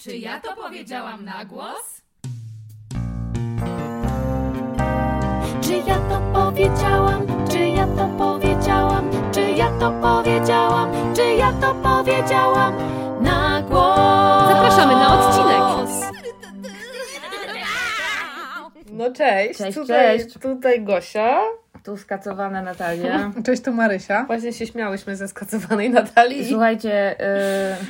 Czy ja to powiedziałam na głos? Czy ja to powiedziałam? Czy ja to powiedziałam? Czy ja to powiedziałam? Czy ja to powiedziałam na głos? Zapraszamy na odcinek. No cześć, Cześć, tutaj, cześć. tutaj Gosia. Tu skacowana Natalia. Cześć, tu Marysia. Właśnie się śmiałyśmy ze skacowanej Natalii. Słuchajcie,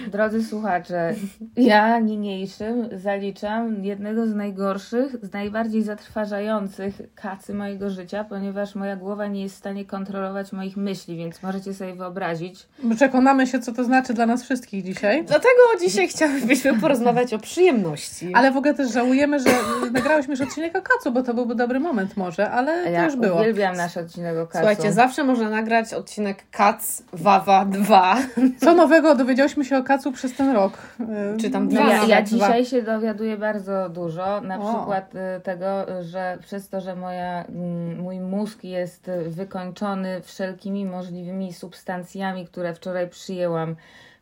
y, drodzy słuchacze, ja niniejszym zaliczam jednego z najgorszych, z najbardziej zatrważających kacy mojego życia, ponieważ moja głowa nie jest w stanie kontrolować moich myśli, więc możecie sobie wyobrazić. Przekonamy się, co to znaczy dla nas wszystkich dzisiaj. Dlatego dzisiaj chciałybyśmy porozmawiać o przyjemności. Ale w ogóle też żałujemy, że nagrałyśmy już odcinek o kacu, bo to byłby dobry moment może, ale to Ja już było. uwielbiam nasz odcinek o kacu. Słuchajcie, zawsze można nagrać odcinek Kac Wawa 2. Co nowego dowiedziałyśmy się o kacu przez ten rok? Y, Czy tam No dwa ja, ja dzisiaj się dowiaduję bardzo dużo, na O. przykład y, tego, że przez to, że moja, mm, mój mózg jest wykończony wszelkimi możliwymi substancjami, które wczoraj przyjęłam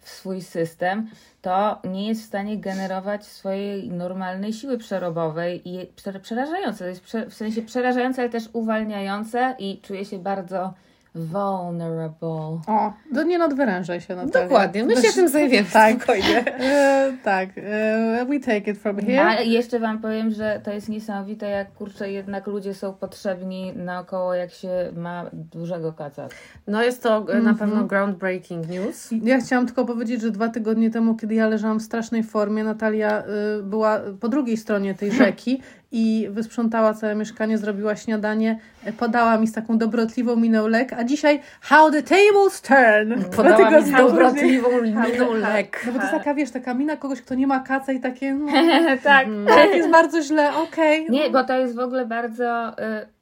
swój system, to nie jest w stanie generować swojej normalnej siły przerobowej i prze- przerażające. To jest prze, w sensie przerażające, ale też uwalniające i czuję się bardzo vulnerable. O, to nie nadwyrężaj się Natalia. Dokładnie, my się tym zajmiemy Tak. spokojnie. E, tak, e, we take it from here. Ale jeszcze Wam powiem, że to jest niesamowite, jak kurczę, jednak ludzie są potrzebni naokoło, jak się ma dużego kaca. No jest to e, na Mhm. pewno groundbreaking news. Ja chciałam tylko powiedzieć, że dwa tygodnie temu, kiedy ja leżałam w strasznej formie, Natalia y, była po drugiej stronie tej rzeki i wysprzątała całe mieszkanie, zrobiła śniadanie, e, podała mi z taką dobrotliwą miną lek, a dzisiaj how the tables turn! Podała mi z dobrotliwą miną lek. No bo to jest taka, wiesz, taka mina kogoś, kto nie ma kaca i takie, no, tak. tak, jest bardzo źle, okej. Nie, bo to jest w ogóle bardzo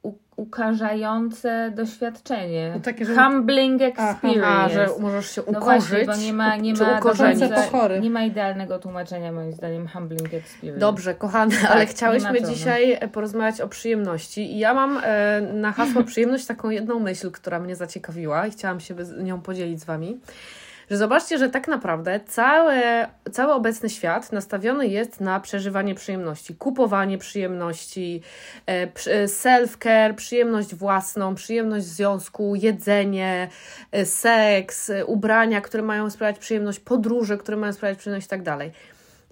y, u, ukarzające doświadczenie. No takie, że- Humbling experience. A, że możesz się no ukorzyć. właśnie, bo nie ma, nie ma, końca- nie ma idealnego tłumaczenia moim zdaniem humbling experience. Dobrze, kochane, Tak, ale chciałyśmy no. dzisiaj porozmawiać o przyjemności. I ja mam e, na hasło przyjemność taką jedną myśl, która mnie zaciekawiła i chciałam się z nią podzielić z Wami. Że zobaczcie, że tak naprawdę całe, cały obecny świat nastawiony jest na przeżywanie przyjemności, kupowanie przyjemności, e, e, self-care, przyjemność własną, przyjemność związku, jedzenie, e, seks, ubrania, które mają sprawiać przyjemność, podróże, które mają sprawiać przyjemność i tak dalej.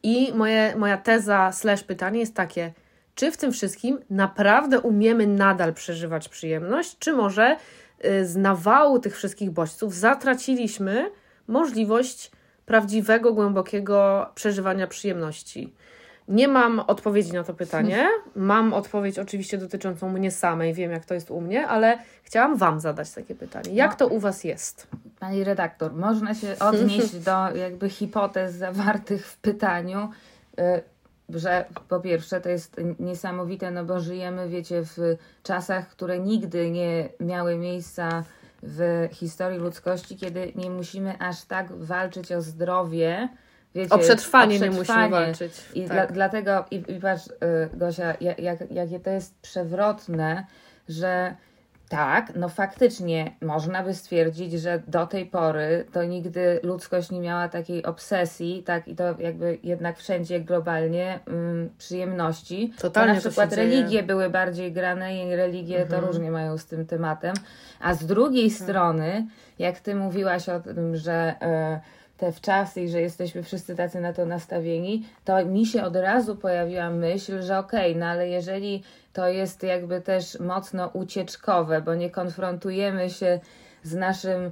I moje, moja teza slash pytanie jest takie, czy w tym wszystkim naprawdę umiemy nadal przeżywać przyjemność, czy może z nawału tych wszystkich bodźców zatraciliśmy możliwość prawdziwego, głębokiego przeżywania przyjemności? Nie mam odpowiedzi na to pytanie. Mam odpowiedź oczywiście dotyczącą mnie samej, wiem jak to jest u mnie, ale chciałam Wam zadać takie pytanie. Jak No. to u Was jest? Pani redaktor, można się odnieść do jakby hipotez zawartych w pytaniu, y, że po pierwsze to jest niesamowite, no bo żyjemy, wiecie, w czasach, które nigdy nie miały miejsca w historii ludzkości, kiedy nie musimy aż tak walczyć o zdrowie. Wiecie, O przetrwanie, nie przetrwanie. musimy walczyć. I Tak. dla, dlatego, i, i patrz, y, Gosia, jak, jak, jakie to jest przewrotne, że tak, no faktycznie można by stwierdzić, że do tej pory to nigdy ludzkość nie miała takiej obsesji, tak, i to jakby jednak wszędzie globalnie ym, przyjemności. Totalnie to na przykład dzieje. religie były bardziej grane i religie Mhm. to różnie mają z tym tematem. A z drugiej Tak. strony, jak ty mówiłaś o tym, że e, te wczasy i że jesteśmy wszyscy tacy na to nastawieni, to mi się od razu pojawiła myśl, że okej, no ale jeżeli to jest jakby też mocno ucieczkowe, bo nie konfrontujemy się z naszym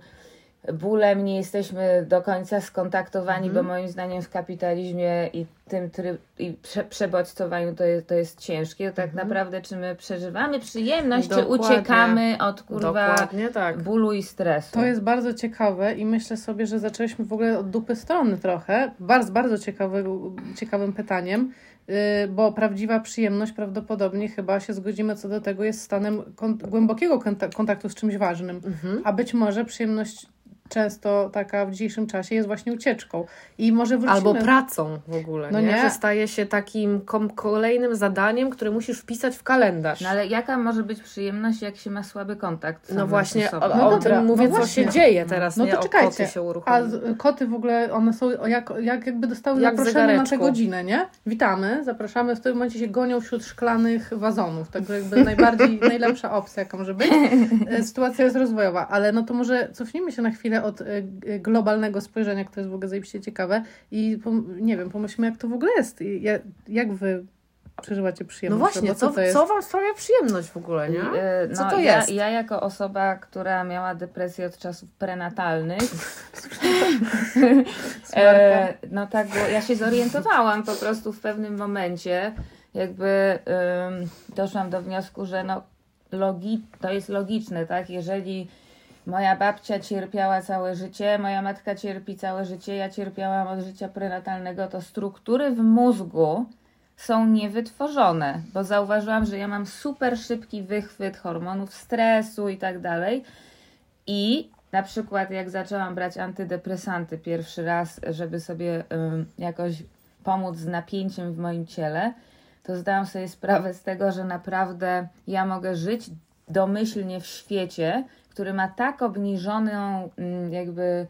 bólem, nie jesteśmy do końca skontaktowani, Mhm. bo moim zdaniem w kapitalizmie i tym tryb, i prze, przebodźcowaniu to jest, to jest ciężkie. Tak naprawdę, czy my przeżywamy przyjemność, czy Mhm. Dokładnie. uciekamy od kurwa tak. bólu i stresu. To jest bardzo ciekawe i myślę sobie, że zaczęliśmy w ogóle od dupy strony trochę. Bardzo, bardzo ciekawy, ciekawym pytaniem, bo prawdziwa przyjemność prawdopodobnie chyba się zgodzimy co do tego jest stanem kon- głębokiego konta- kontaktu z czymś ważnym. Mhm. A być może przyjemność często taka w dzisiejszym czasie jest właśnie ucieczką. I może wrócimy... Albo pracą w ogóle, No nie? nie. Że staje się takim kolejnym zadaniem, które musisz wpisać w kalendarz. No ale jaka może być przyjemność, jak się ma słaby kontakt? No właśnie, o, No o tym mówię, no co właśnie. się dzieje teraz, No nie? to czekajcie, koty się A z- koty w ogóle, one są jak, jak jakby dostały Jak zaproszenie na tę godzinę, nie? Witamy, zapraszamy, w tym momencie się gonią wśród szklanych wazonów, także jakby najbardziej, najlepsza opcja, jaka może być. E, Sytuacja jest rozwojowa, ale no to może cofnijmy się na chwilę od e, globalnego spojrzenia, które jest w ogóle zajebiście ciekawe i nie wiem, pomyślmy jak to w ogóle jest. Jak wy przeżywacie No przyjemność? właśnie, Albo co, to jest? co wam sprawia przyjemność w ogóle, nie? E, Co no, to ja, jest? Ja jako osoba, która miała depresję od czasów prenatalnych, e, no tak, bo ja się zorientowałam po prostu w pewnym momencie, jakby em, doszłam do wniosku, że no logi, to jest logiczne, tak? Jeżeli moja babcia cierpiała całe życie, moja matka cierpi całe życie, ja cierpiałam od życia prenatalnego, to struktury w mózgu są niewytworzone, bo zauważyłam, że ja mam super szybki wychwyt hormonów stresu i tak dalej. I na przykład jak zaczęłam brać antydepresanty pierwszy raz, żeby sobie ym, jakoś pomóc z napięciem w moim ciele, to zdałam sobie sprawę z tego, że naprawdę ja mogę żyć domyślnie w świecie, który ma tak obniżoną ym, jakby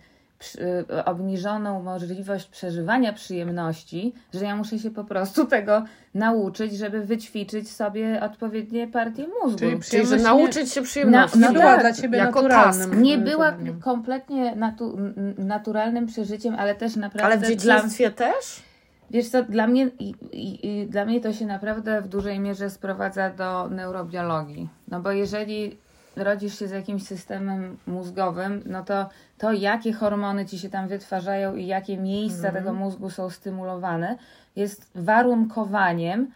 y, obniżoną możliwość przeżywania przyjemności, że ja muszę się po prostu tego nauczyć, żeby wyćwiczyć sobie odpowiednie partie mózgu. Czyli Czyli, że nie- nauczyć się przyjemności. Nie No była tak, dla Ciebie jako naturalnym. task. nie była zadaniem. kompletnie natu- naturalnym przeżyciem, ale też naprawdę Ale w dla, dzieciństwie też? wiesz co, dla mnie i, i, i dla mnie to się naprawdę w dużej mierze sprowadza do neurobiologii. No bo jeżeli rodzisz się z jakimś systemem mózgowym, no to to jakie hormony ci się tam wytwarzają i jakie miejsca Mhm. tego mózgu są stymulowane, jest warunkowaniem,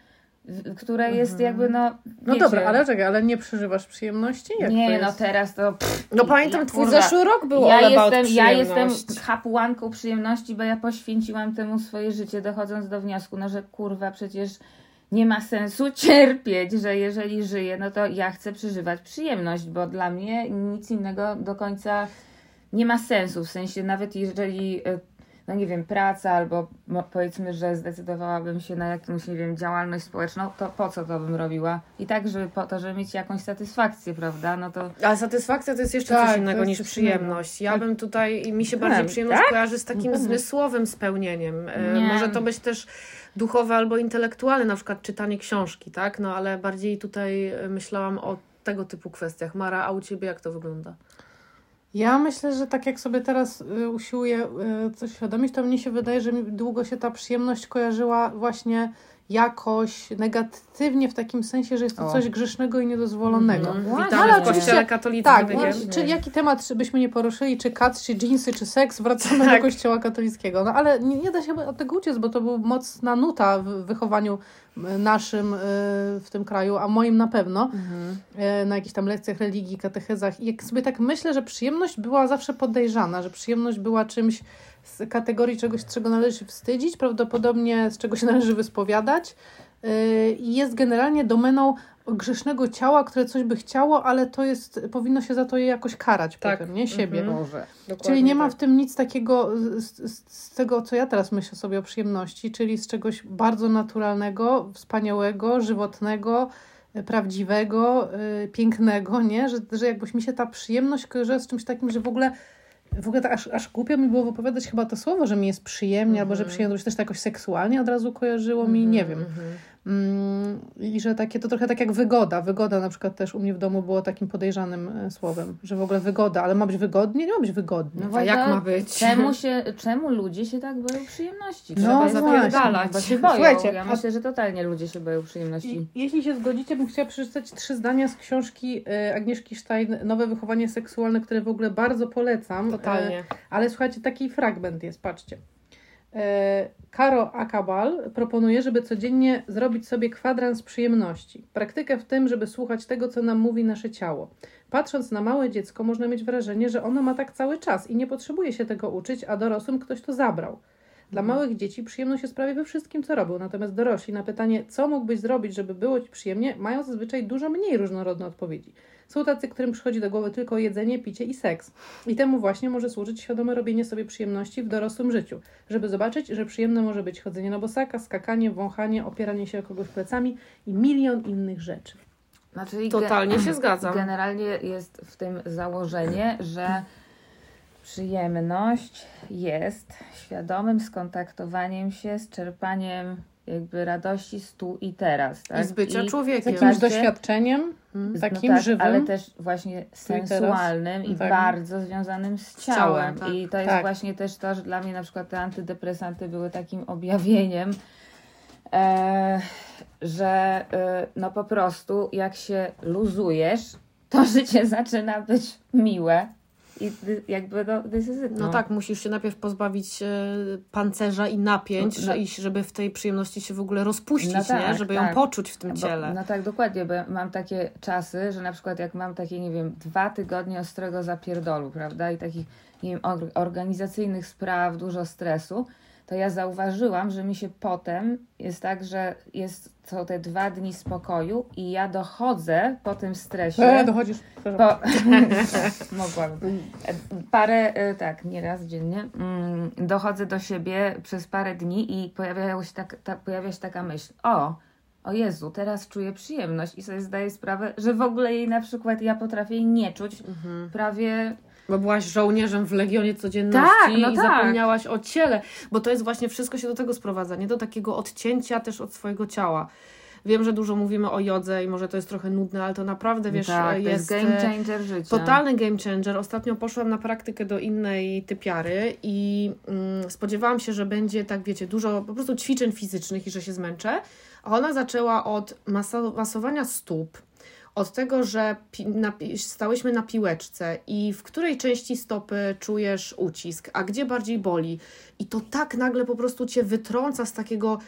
które jest jakby no No wiecie, dobra, ale czekaj, ale nie przeżywasz przyjemności? Jak nie, no teraz to pff, No pamiętam, twój kurwa, zeszły rok był ja jestem, ja jestem kapłanką przyjemności, bo ja poświęciłam temu swoje życie, dochodząc do wniosku, no że kurwa, przecież nie ma sensu cierpieć, że jeżeli żyję, no to ja chcę przeżywać przyjemność, bo dla mnie nic innego do końca nie ma sensu. W sensie, nawet jeżeli, e, no nie wiem, praca albo powiedzmy, że zdecydowałabym się na jakąś, nie wiem, działalność społeczną, to po co to bym robiła? I tak, żeby po to, żeby mieć jakąś satysfakcję, prawda? No to Ale satysfakcja to jest jeszcze Tak, coś innego niż przyjemność. Ja bym tutaj, mi się bardziej Tak, przyjemność tak? kojarzy z takim pewnie. zmysłowym spełnieniem. E, Nie. Może to być też duchowe albo intelektualne, na przykład czytanie książki, tak? No ale bardziej tutaj e, myślałam o tego typu kwestiach. Mara, a u Ciebie jak to wygląda? Ja myślę, że tak jak sobie teraz y, usiłuję y, coś świadomić, to mnie się wydaje, że mi długo się ta przyjemność kojarzyła właśnie jakoś negatywnie w takim sensie, że jest to O. coś grzesznego i niedozwolonego. Mhm. właśnie. Witamy Ale w kościele katolickim. Tak, właśnie. czy jaki temat byśmy nie poruszyli, czy kat, czy dżinsy, czy seks, wracamy Tak. do kościoła katolickiego. No ale nie, nie da się od tego uciec, bo to był mocna nuta w wychowaniu naszym y, w tym kraju, a moim na pewno, y, na jakichś tam lekcjach religii, katechezach. I jak sobie tak myślę, że przyjemność była zawsze podejrzana, że przyjemność była czymś z kategorii czegoś, czego należy się wstydzić, prawdopodobnie z czego się należy wyspowiadać y, i jest generalnie domeną grzesznego ciała, które coś by chciało, ale to jest, powinno się za to je jakoś karać Tak. potem, nie? Siebie. Mhm. Boże. Czyli nie ma tak. w tym nic takiego z, z, z tego, co ja teraz myślę sobie o przyjemności, czyli z czegoś bardzo naturalnego, wspaniałego, żywotnego, e, prawdziwego, y, pięknego, nie? Że, że jakbyś mi się ta przyjemność kojarzyła z czymś takim, że w ogóle w ogóle to aż, aż głupio mi było wypowiadać chyba to słowo, że mi jest przyjemnie, albo że przyjemność też to jakoś seksualnie od razu kojarzyło mi, nie wiem. Mm, I że takie, to trochę tak jak wygoda. Wygoda na przykład też u mnie w domu było takim podejrzanym e, słowem, że w ogóle wygoda, ale ma być wygodnie? Nie ma być wygodnie. No A jak właśnie, ma być? Czemu, się, czemu ludzie się tak boją przyjemności? No Trzeba właśnie. zapierdalać, bo się boją. Słuchajcie, ja myślę, że totalnie ludzie się boją przyjemności. I, jeśli się zgodzicie, bym chciała przeczytać trzy zdania z książki e, Agnieszki Stein Nowe wychowanie seksualne, które w ogóle bardzo polecam. Totalnie. E, ale słuchajcie, taki fragment jest, patrzcie. E, Karo Akabal proponuje, żeby codziennie zrobić sobie kwadrans przyjemności. Praktykę w tym, żeby słuchać tego, co nam mówi nasze ciało. Patrząc na małe dziecko, można mieć wrażenie, że ono ma tak cały czas i nie potrzebuje się tego uczyć, a dorosłym ktoś to zabrał. Dla małych dzieci przyjemność jest prawie we wszystkim, co robią. Natomiast dorośli na pytanie, co mógłbyś zrobić, żeby było ci przyjemnie, mają zazwyczaj dużo mniej różnorodne odpowiedzi. Są tacy, którym przychodzi do głowy tylko jedzenie, picie i seks. I temu właśnie może służyć świadome robienie sobie przyjemności w dorosłym życiu, żeby zobaczyć, że przyjemne może być chodzenie na bosaka, skakanie, wąchanie, opieranie się o kogoś plecami i milion innych rzeczy. Znaczy, Totalnie się zgadzam. Generalnie jest w tym założenie, że przyjemność jest świadomym skontaktowaniem się z czerpaniem jakby radości z tu i teraz. Tak? I z bycia Z człowiekiem. jakimś Właśnie- doświadczeniem, Mm. takim no tak, żywym. ale też właśnie sensualnym i Tak. bardzo związanym z ciałem. ciałem, tak. I to jest Tak. właśnie też to, że dla mnie na przykład te antydepresanty były takim objawieniem, e, że e, no po prostu jak się luzujesz, to życie zaczyna być miłe. I jakby no, this is it, No tak, musisz się najpierw pozbawić e, pancerza i napięć, No, no. żeby w tej przyjemności się w ogóle rozpuścić, No tak, nie? żeby ją tak. poczuć w tym Bo- ciele. No tak, dokładnie, bo mam takie czasy, że na przykład jak mam takie, nie wiem, dwa tygodnie ostrego zapierdolu, prawda, i takich, nie wiem, or- organizacyjnych spraw, dużo stresu, to ja zauważyłam, że mi się potem jest tak, że jest, są te dwa dni spokoju i ja dochodzę po tym stresie, E, dochodzisz. po, mogłabym. E, Parę, e, tak, nie raz dziennie, mm, dochodzę do siebie przez parę dni i pojawia się, tak, ta, pojawia się taka myśl, o, o Jezu, teraz czuję przyjemność i sobie zdaję sprawę, że w ogóle jej na przykład ja potrafię nie czuć Mhm. prawie Bo byłaś żołnierzem w Legionie Codzienności Tak, no i tak. zapomniałaś o ciele, bo to jest właśnie wszystko się do tego sprowadza, nie do takiego odcięcia też od swojego ciała. Wiem, że dużo mówimy o jodze i może to jest trochę nudne, ale to naprawdę, wiesz, tak, jest, jest game e, changer życia. Totalny game changer. Ostatnio poszłam na praktykę do innej typiary i mm, spodziewałam się, że będzie tak, wiecie, dużo po prostu ćwiczeń fizycznych i że się zmęczę. A ona zaczęła od masowania stóp, od tego, że stałyśmy na piłeczce i w której części stopy czujesz ucisk, a gdzie bardziej boli. I to tak nagle po prostu cię wytrąca z takiego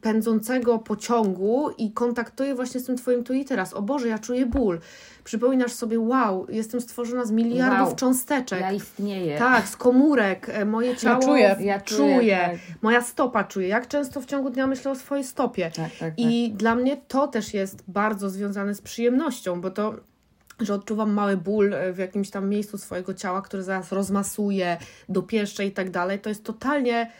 pędzącego pociągu i kontaktuje właśnie z tym twoim tu i teraz. O Boże, ja czuję ból. Przypominasz sobie, wow, jestem stworzona z miliardów Wow. cząsteczek. Ja istnieję. Tak, z komórek. E, Moje ciało czuję. Ja czuję, czuje. tak. Moja stopa czuje. Jak często w ciągu dnia myślę o swojej stopie. Tak, tak, tak. I dla mnie to też jest bardzo związane z przyjemnością, bo to, że odczuwam mały ból e, w jakimś tam miejscu swojego ciała, który zaraz rozmasuje, dopieszczę i tak dalej, to jest totalnie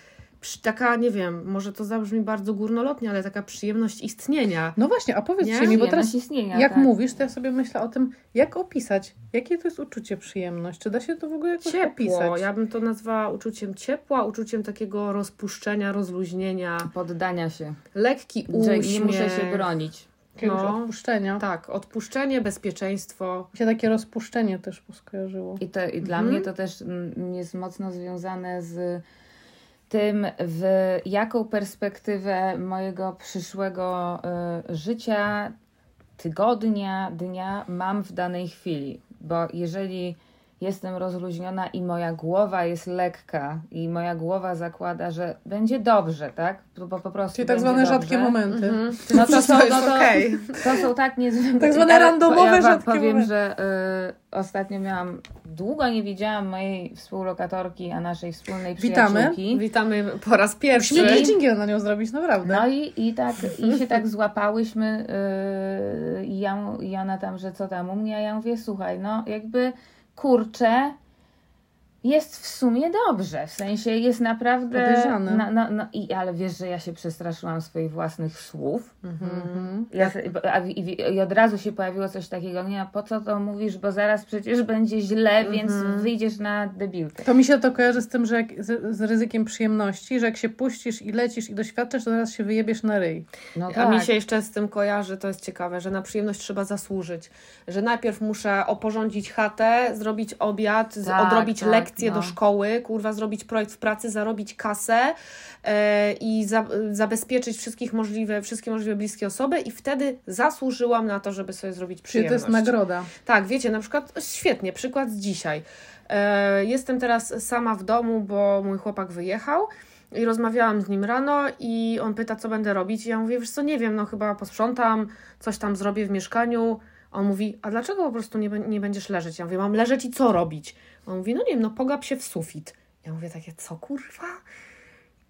taka, nie wiem, może to zabrzmi bardzo górnolotnie, ale taka przyjemność istnienia. No właśnie, a powiedzcie Nie? mi, bo teraz jak tak. mówisz, to ja sobie myślę o tym, jak opisać, jakie to jest uczucie przyjemność, czy da się to w ogóle jakoś Ciepło. opisać? Ja bym to nazwała uczuciem ciepła, uczuciem takiego rozpuszczenia, rozluźnienia, Poddania się. lekki Że uśmiech. nie muszę się bronić. Jakiegoś no. odpuszczenia. Tak, odpuszczenie, bezpieczeństwo. Mi się takie rozpuszczenie też poskojarzyło. I, to, i dla Mhm. mnie to też mm, jest mocno związane z tym, w jaką perspektywę mojego przyszłego y, życia, tygodnia, dnia mam w danej chwili. Bo jeżeli jestem rozluźniona i moja głowa jest lekka i moja głowa zakłada, że będzie dobrze, tak? Bo bo po prostu Czyli tak zwane dobrze. rzadkie momenty. No to, są, to jest no to, okej. to są tak niezwykłe. Tak zwane randomowe ja rzadkie powiem, momenty. że y, ostatnio miałam, długo nie widziałam mojej współlokatorki, a naszej wspólnej Witamy. przyjaciółki. Witamy po raz pierwszy. Musimy dżingiel na nią zrobić, naprawdę. No i, i tak i się tak złapałyśmy yy, i ja, i ona tam, że co tam u mnie, a ja mówię, słuchaj, no jakby kurczę, jest w sumie dobrze, w sensie jest naprawdę, Podejrzane. na, na, no, i, ale wiesz, że ja się przestraszyłam swoich własnych słów, Mhm. ja, a, i, I od razu się pojawiło coś takiego, nie, a po co to mówisz, bo zaraz przecież będzie źle, więc wyjdziesz na debilkę. To mi się to kojarzy z tym, że jak, z, z ryzykiem przyjemności, że jak się puścisz i lecisz i doświadczasz, to zaraz się wyjebiesz na ryj. No A tak. mi się jeszcze z tym kojarzy, to jest ciekawe, że na przyjemność trzeba zasłużyć. Że najpierw muszę oporządzić chatę, zrobić obiad, Tak, odrobić tak, lekcje no. do szkoły, kurwa, zrobić projekt w pracy, zarobić kasę e, i za, zabezpieczyć wszystkich możliwe, wszystkie możliwe bliskie osoby i wtedy zasłużyłam na to, żeby sobie zrobić Czyli to przyjemność. jest nagroda. Tak, wiecie, na przykład świetnie, przykład z dzisiaj. E, jestem teraz sama w domu, bo mój chłopak wyjechał i rozmawiałam z nim rano i on pyta, co będę robić. I ja mówię, wiesz co, nie wiem, no chyba posprzątam, coś tam zrobię w mieszkaniu. On mówi, a dlaczego po prostu nie, nie będziesz leżeć? Ja mówię, mam leżeć i co robić? On mówi, no nie wiem, no pogap się w sufit. Ja mówię takie, co kurwa?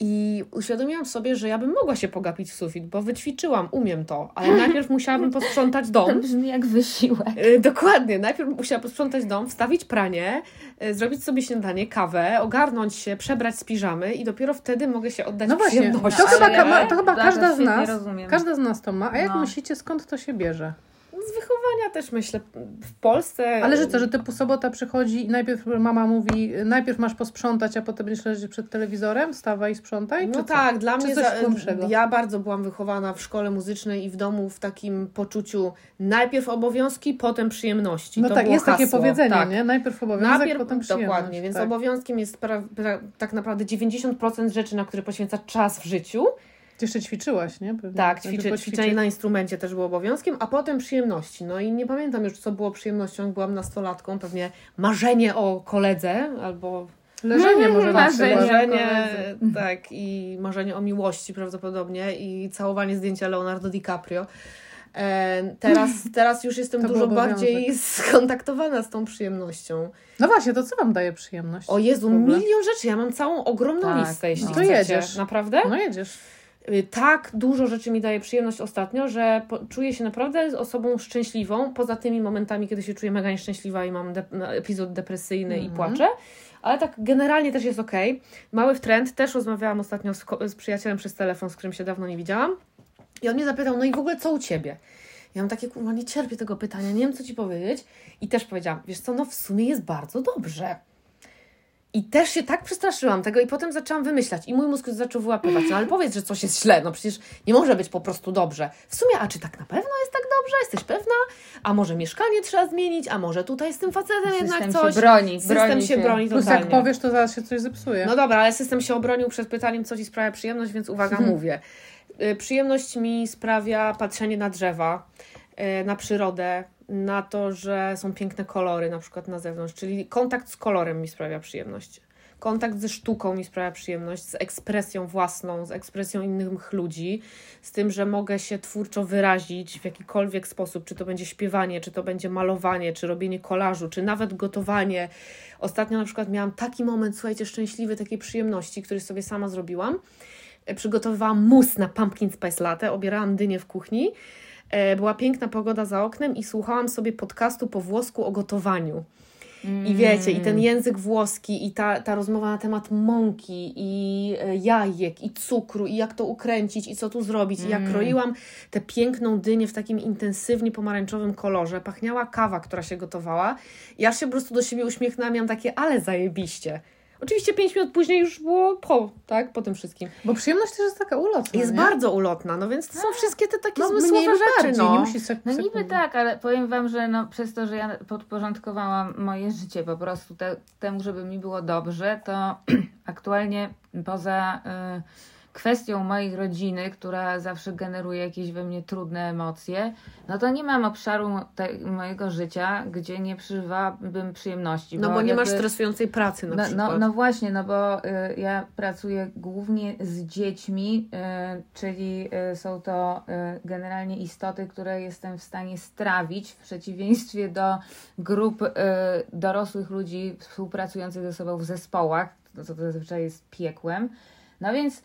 I uświadomiłam sobie, że ja bym mogła się pogapić w sufit, bo wyćwiczyłam, umiem to, ale najpierw musiałabym posprzątać To dom. brzmi jak wysiłek. Y, Dokładnie, najpierw musiałam posprzątać dom, wstawić pranie, y, zrobić sobie śniadanie, kawę, ogarnąć się, przebrać z piżamy i dopiero wtedy mogę się oddać No właśnie, przyjemności. to chyba, to chyba każda z nas, każda z nas to ma. A jak No. myślicie, skąd to się bierze? Z wychowania też myślę, w Polsce... Ale że co, że typu sobota przychodzi i najpierw mama mówi, najpierw masz posprzątać, a potem będziesz leżeć przed telewizorem, wstawaj i sprzątaj? No czy co? tak, dla Czy mnie coś za, ja bardzo byłam wychowana w szkole muzycznej i w domu w takim poczuciu najpierw obowiązki, potem przyjemności. No to tak, jest takie hasło. powiedzenie, tak. nie? Najpierw obowiązek, Najpierw, potem przyjemność. dokładnie, więc tak. obowiązkiem jest pra, pra, tak naprawdę 90% rzeczy, na które poświęca czas w życiu. Ty jeszcze ćwiczyłaś, nie? Pewnie. Tak, Znaczy, ćwiczy, poćwiczyć- ćwiczenie na instrumencie też było obowiązkiem, a potem przyjemności. No i nie pamiętam już, co było przyjemnością, jak byłam nastolatką. Pewnie marzenie o koledze albo Leżenie może Marzenie. marzenie, tak, i marzenie o miłości prawdopodobnie i całowanie zdjęcia Leonardo DiCaprio. E, teraz, teraz już jestem To dużo bardziej skontaktowana z tą przyjemnością. No właśnie, to co Wam daje przyjemność? O Jezu, milion rzeczy. Ja mam całą ogromną Tak, listę, jeśli no. To chcecie. jedziesz. Naprawdę? No jedziesz. Y, Tak dużo rzeczy mi daje przyjemność ostatnio, że po, czuję się naprawdę osobą szczęśliwą, poza tymi momentami, kiedy się czuję mega nieszczęśliwa i mam de- epizod depresyjny i Mhm. płaczę. Ale tak generalnie też jest okej. Mały trend, też rozmawiałam ostatnio z, z przyjacielem przez telefon, z którym się dawno nie widziałam. I on mnie zapytał, no i w ogóle co u Ciebie? Ja mam takie, kurwa, nie cierpię tego pytania, nie wiem co Ci powiedzieć. I też powiedziałam, wiesz co, no w sumie jest bardzo dobrze. I też się tak przestraszyłam tego i potem zaczęłam wymyślać i mój mózg zaczął wyłapywać, no ale powiedz, że coś jest źle, no przecież nie może być po prostu dobrze. W sumie, a czy tak na pewno jest tak dobrze? Jesteś pewna? A może mieszkanie trzeba zmienić? A może tutaj z tym facetem jednak System coś? się broni. System broni się broni Plus totalnie. jak powiesz, to zaraz się coś zepsuje. No dobra, ale system się obronił przed pytaniem, co Ci sprawia przyjemność, więc uwaga, mówię. Y, Przyjemność mi sprawia patrzenie na drzewa, y, na przyrodę, na to, że są piękne kolory na przykład na zewnątrz, czyli kontakt z kolorem mi sprawia przyjemność. Kontakt ze sztuką mi sprawia przyjemność, z ekspresją własną, z ekspresją innych ludzi, z tym, że mogę się twórczo wyrazić w jakikolwiek sposób, czy to będzie śpiewanie, czy to będzie malowanie, czy robienie kolażu, czy nawet gotowanie. Ostatnio na przykład miałam taki moment, słuchajcie, szczęśliwy, takiej przyjemności, który sobie sama zrobiłam. E, Przygotowywałam mus na pumpkin spice latte, obierałam dynię w kuchni. E, Była piękna pogoda za oknem i słuchałam sobie podcastu po włosku o gotowaniu. I wiecie, i ten język włoski, i ta, ta rozmowa na temat mąki, i e, jajek, i cukru, i jak to ukręcić, i co tu zrobić. I ja kroiłam tę piękną dynię w takim intensywnie pomarańczowym kolorze. Pachniała kawa, która się gotowała. Ja się po prostu do siebie uśmiechnęłam, miałam takie, ale zajebiście. Oczywiście pięć minut później już było po, tak, po tym wszystkim. Bo przyjemność też jest taka ulotna, Jest nie? bardzo ulotna, no więc to są wszystkie te takie no, zmysłowe rzeczy, bardziej, no. nie musi sek- No niby tak, ale powiem Wam, że no, przez to, że ja podporządkowałam moje życie po prostu te, temu, żeby mi było dobrze, to aktualnie poza y, kwestią mojej rodziny, która zawsze generuje jakieś we mnie trudne emocje, no to nie mam obszaru mojego życia, gdzie nie przeżywałabym przyjemności. No bo nie masz jakby- stresującej pracy na no, przykład. no, no właśnie, no bo y, ja pracuję głównie z dziećmi, y, czyli y, są to y, generalnie istoty, które jestem w stanie strawić w przeciwieństwie do grup y, dorosłych ludzi współpracujących ze sobą w zespołach, to, to zazwyczaj jest piekłem. No więc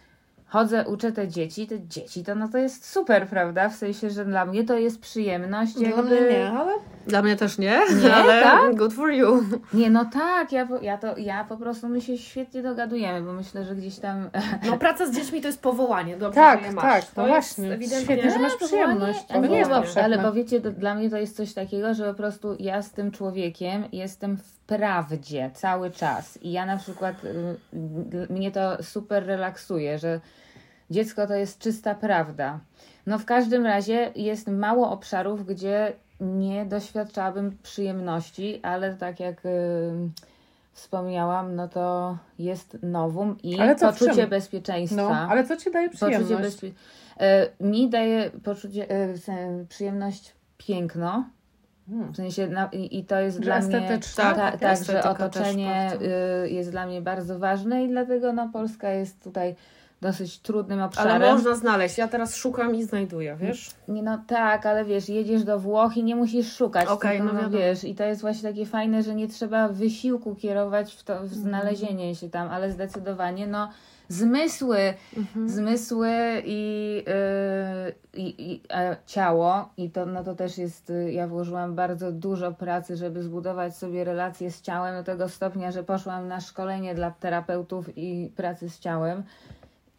chodzę, uczę te dzieci, te dzieci to no to jest super, prawda? W sensie, że dla mnie to jest przyjemność. Dla jakby... mnie nie, ale... Dla mnie też nie, Nie, ale tak? good for you. Nie, no tak, ja, po- ja, to, ja po prostu my się świetnie dogadujemy, bo myślę, że gdzieś tam No praca z dziećmi to jest powołanie, dobrze, Tak, że tak, to no właśnie. ewidentnie... Świetnie, że masz przyjemność. Nie bo, powszechne. ale bo wiecie, to, dla mnie to jest coś takiego, że po prostu ja z tym człowiekiem jestem w prawdzie cały czas. I ja na przykład, y, y, mnie to super relaksuje, że dziecko to jest czysta prawda. No w każdym razie jest mało obszarów, gdzie nie doświadczałabym przyjemności, ale tak jak y, wspomniałam, no to jest nowum i Ale co, w poczucie bezpieczeństwa. No, ale co ci daje przyjemność? bezpie... e, Mi daje poczucie, sensie przyjemność piękno. Hmm. W sensie, na, i, i to jest Że dla mnie. Tak, tak, tak, że otoczenie y, jest dla mnie bardzo ważne i dlatego no, Polska jest tutaj dosyć trudnym obszarem. Ale można znaleźć. Ja teraz szukam i znajduję, wiesz? Nie, no tak, ale wiesz, jedziesz do Włoch i nie musisz szukać. Okej, tylko, no wiadomo. wiesz, i to jest właśnie takie fajne, że nie trzeba wysiłku kierować w to w znalezienie się tam, ale zdecydowanie no zmysły, Mhm. zmysły i, yy, i, i e, ciało i to, no to też jest, y, ja włożyłam bardzo dużo pracy, żeby zbudować sobie relacje z ciałem do tego stopnia, że poszłam na szkolenie dla terapeutów i pracy z ciałem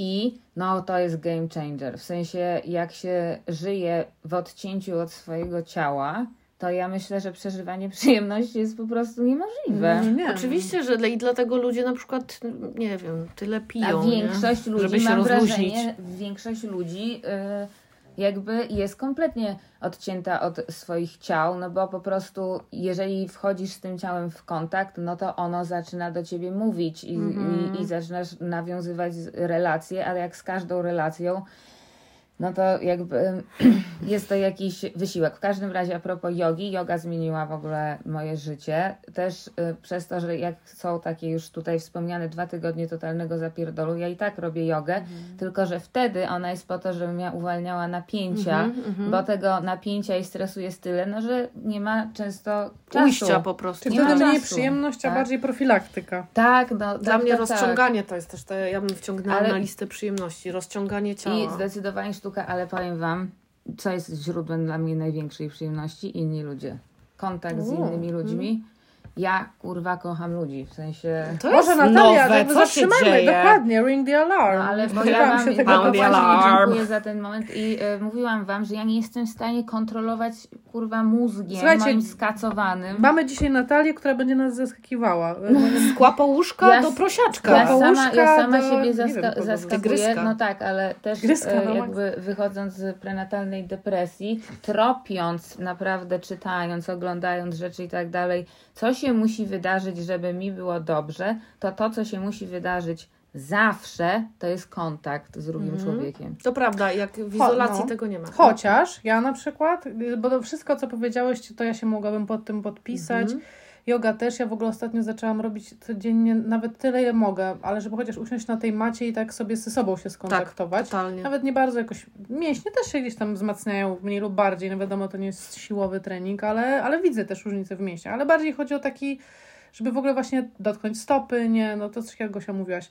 i no to jest game changer, w sensie jak się żyje w odcięciu od swojego ciała, to ja myślę, że przeżywanie przyjemności jest po prostu niemożliwe. No nie. Oczywiście, że dla, i dlatego ludzie na przykład, nie wiem, tyle piją. A większość nie? ludzi, Żeby się mam rozluźnić. wrażenie, większość ludzi y, jakby jest kompletnie odcięta od swoich ciał, no bo po prostu jeżeli wchodzisz z tym ciałem w kontakt, no to ono zaczyna do ciebie mówić i, Mhm. i, i zaczynasz nawiązywać relacje, ale jak z każdą relacją, no to jakby jest to jakiś wysiłek. W każdym razie a propos jogi, yoga zmieniła w ogóle moje życie. Też y, przez to, że jak są takie już tutaj wspomniane dwa tygodnie totalnego zapierdolu, ja i tak robię jogę, Mhm. tylko że wtedy ona jest po to, żebym ja uwalniała napięcia, Mhm, bo tego napięcia i stresu jest tyle, no że nie ma często czasu. Ujścia po prostu. Czyli nie wtedy czasu, przyjemność, a tak? bardziej profilaktyka. Tak, no Dla tak, mnie tak, rozciąganie to jest też, to ja bym wciągnęła Ale- na listę przyjemności. Rozciąganie Tak. ciała. I zdecydowanie sztuka, ale powiem Wam, co jest źródłem dla mnie największej przyjemności? Inni ludzie. Kontakt z innymi ludźmi. Ja kurwa kocham ludzi, w sensie. To Może jest Natalia, nowe, co się zatrzymamy, dzieje? dokładnie, ring the alarm. No, ale bo ja wam, się tego no właśnie alarm. dziękuję za ten moment i e, mówiłam wam, że ja nie jestem w stanie kontrolować kurwa mózgiem Słuchajcie, moim skacowanym. Mamy dzisiaj Natalię, która będzie nas zaskakiwała. Z kłapołuszka Ja- do prosiaczka. Ja sama, Łóżka ja sama do- siebie wiem, zaska- kogo zaskakuję. No tak, ale też Tygryska, e, no jakby wychodząc z prenatalnej depresji, tropiąc, naprawdę czytając, oglądając rzeczy i tak dalej, co się musi wydarzyć, żeby mi było dobrze, to to, co się musi wydarzyć zawsze, to jest kontakt z drugim Mhm. człowiekiem. To prawda, jak w izolacji no. tego nie ma. Chociaż ja na przykład, bo to wszystko, co powiedziałeś, to ja się mogłabym pod tym podpisać. Mhm. Yoga też, ja w ogóle ostatnio zaczęłam robić codziennie, nawet tyle, ile mogę, ale żeby chociaż usiąść na tej macie i tak sobie ze sobą się skontaktować. Totalnie. Nawet nie bardzo jakoś, mięśnie też się gdzieś tam wzmacniają mniej lub bardziej, no wiadomo, to nie jest siłowy trening, ale, ale widzę też różnicę w mięśniach, ale bardziej chodzi o taki, żeby w ogóle właśnie dotknąć stopy, nie, no to coś jak Gosia mówiłaś.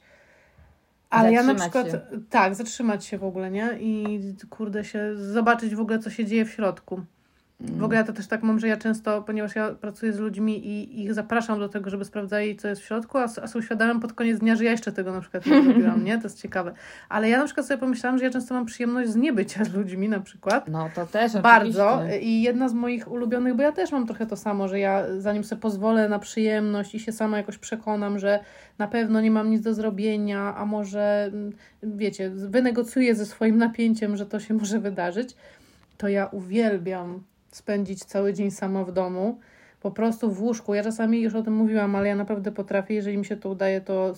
Ale ja na Zatrzymać przykład, tak, zatrzymać się w ogóle, nie? I kurde się, zobaczyć w ogóle, co się dzieje w środku. W ogóle ja to też tak mam, że ja często, ponieważ ja pracuję z ludźmi i ich zapraszam do tego, żeby sprawdzali, co jest w środku, a, a uświadamiam pod koniec dnia, że ja jeszcze tego na przykład nie zrobiłam, nie? To jest ciekawe. Ale ja na przykład sobie pomyślałam, że ja często mam przyjemność z niebycia z ludźmi na przykład. No to też Bardzo. oczywiście. I jedna z moich ulubionych, bo ja też mam trochę to samo, że ja zanim sobie pozwolę na przyjemność i się sama jakoś przekonam, że na pewno nie mam nic do zrobienia, a może, mm, wiecie, wynegocjuję ze swoim napięciem, że to się może wydarzyć, to ja uwielbiam spędzić cały dzień sama w domu. Po prostu w łóżku. Ja czasami już o tym mówiłam, ale ja naprawdę potrafię, jeżeli mi się to udaje, to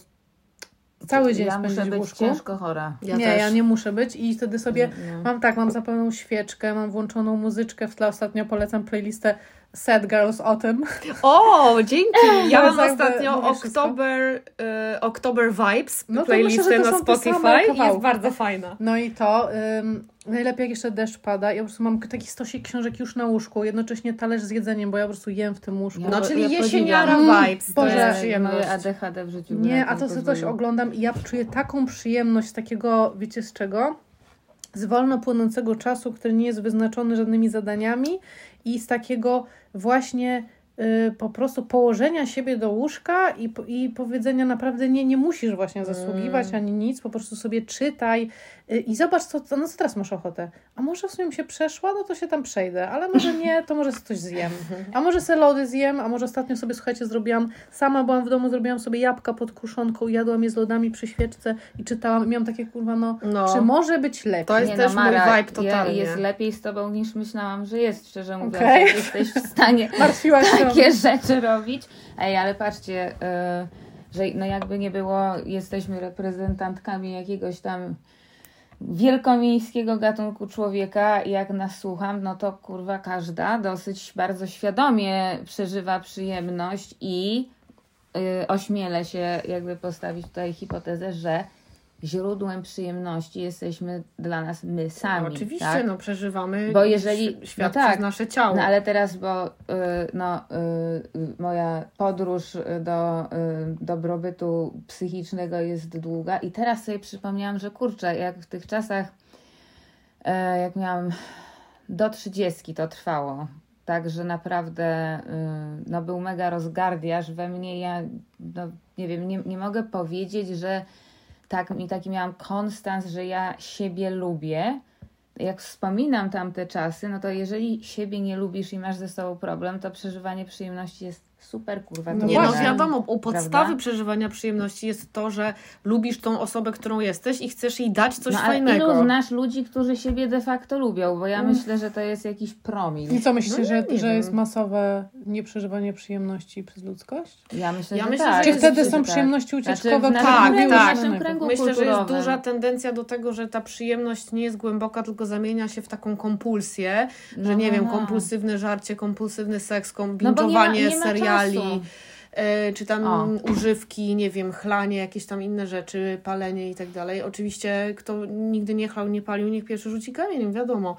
cały dzień ja spędzić muszę w być łóżku. ciężko chora. Ja nie, też. ja nie muszę być i wtedy sobie No. mam tak, mam zapaloną świeczkę, mam włączoną muzyczkę w tle. Ostatnio polecam playlistę Sad Girls Autumn. O, dzięki! Ja mam ostatnio. October, y, October Vibes No playlistę myślę, na Spotify i jest bardzo fajna. No i to ym, najlepiej jak jeszcze deszcz pada. Ja po prostu mam taki stosik książek już na łóżku, jednocześnie talerz z jedzeniem, bo ja po prostu jem w tym łóżku. No, czyli ja jesieniara podziwiam. vibes. Boże. to jest przyjemność. ADHD w życiu. Nie, a to sobie coś oglądam i ja czuję taką przyjemność z takiego, wiecie z czego? Z wolno płynącego czasu, który nie jest wyznaczony żadnymi zadaniami i z takiego właśnie po prostu położenia siebie do łóżka i, i powiedzenia naprawdę nie, nie musisz właśnie zasługiwać ani nic, po prostu sobie czytaj y, i zobacz, co, no co teraz masz ochotę. A może w sumie mi się przeszła, no to się tam przejdę, ale może nie, to może coś zjem. A może se lody zjem, a może ostatnio sobie, słuchajcie, zrobiłam, sama byłam w domu, zrobiłam sobie jabłka pod kruszonką, jadłam je z lodami przy świeczce i czytałam i miałam takie, kurwa, no, No. czy może być lepiej? To jest Nie też no, mój Mara, vibe totalnie. Jest lepiej z tobą niż myślałam, że jest, szczerze mówiąc. Jak Jesteś w stanie Martwiłaś się. Takie rzeczy robić. Ej, ale patrzcie, y, że no jakby nie było, jesteśmy reprezentantkami jakiegoś tam wielkomiejskiego gatunku człowieka jak nas słucham, no to kurwa każda dosyć bardzo świadomie przeżywa przyjemność i y, ośmielę się jakby postawić tutaj hipotezę, że źródłem przyjemności jesteśmy dla nas my sami. No, oczywiście, tak? no przeżywamy Bo jeżeli- ś- świat no tak. przez nasze ciało. No ale teraz, bo y, no, y, moja podróż y, do dobrobytu psychicznego jest długa i teraz sobie przypomniałam, że kurczę, jak w tych czasach, e, jak miałam do trzydziestki to trwało, tak, że naprawdę no, był mega rozgardiaż we mnie, ja no, nie wiem, nie, nie mogę powiedzieć, że tak, mi taki miałam konstans, że ja siebie lubię, jak wspominam tamte czasy, no to jeżeli siebie nie lubisz i masz ze sobą problem, to przeżywanie przyjemności jest super kurwa. No Nie no, wiadomo, u podstawy Prawda? przeżywania przyjemności jest to, że lubisz tą osobę, którą jesteś i chcesz jej dać coś no, ale fajnego. ilu znasz ludzi, którzy siebie de facto lubią? Bo ja myślę, że to jest jakiś promil. I co myślicie, No, że, nie że jest masowe nieprzeżywanie przyjemności przez ludzkość? Ja myślę, Ja że myślę, tak. Czy wtedy są tak. przyjemności Znaczy, ucieczkowe, mówiły kręgu- już w na naszym kręgu Myślę, że jest kulturowym. duża tendencja do tego, że ta przyjemność nie jest głęboka, tylko zamienia się w taką kompulsję, że No, nie wiem, no. kompulsywne żarcie, kompulsywny seks, No bo seriali, e, czy tam O. używki, nie wiem, chlanie, jakieś tam inne rzeczy, palenie i tak dalej. Oczywiście kto nigdy nie chlał, nie palił, niech pierwszy rzuci kamieniem, wiadomo.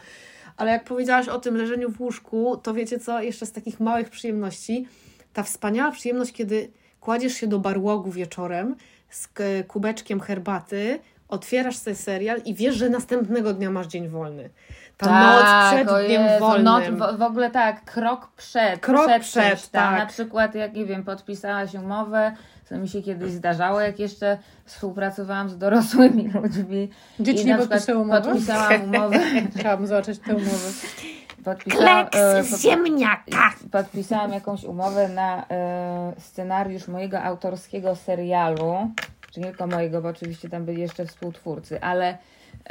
Ale jak powiedziałaś o tym leżeniu w łóżku, to wiecie co, jeszcze z takich małych przyjemności, ta wspaniała przyjemność, kiedy kładziesz się do barłogu wieczorem z kubeczkiem herbaty, otwierasz sobie serial i wiesz, że następnego dnia masz dzień wolny. Ta noc przed Tak, o dniem Jezu, wolnym. Noc, w, w ogóle tak, krok przed. Krok przed, przed, tak. Na przykład, jak nie wiem, podpisałaś umowę, co mi się kiedyś zdarzało, jak jeszcze współpracowałam z dorosłymi ludźmi. Dzieci I nie na przykład podpisują umowy? Podpisałam umowę. Chciałabym zobaczyć te umowy. Podpisałam, e, pod- ziemniaka! podpisałam jakąś umowę na e, scenariusz mojego autorskiego serialu, czy nie tylko mojego, bo oczywiście tam byli jeszcze współtwórcy, ale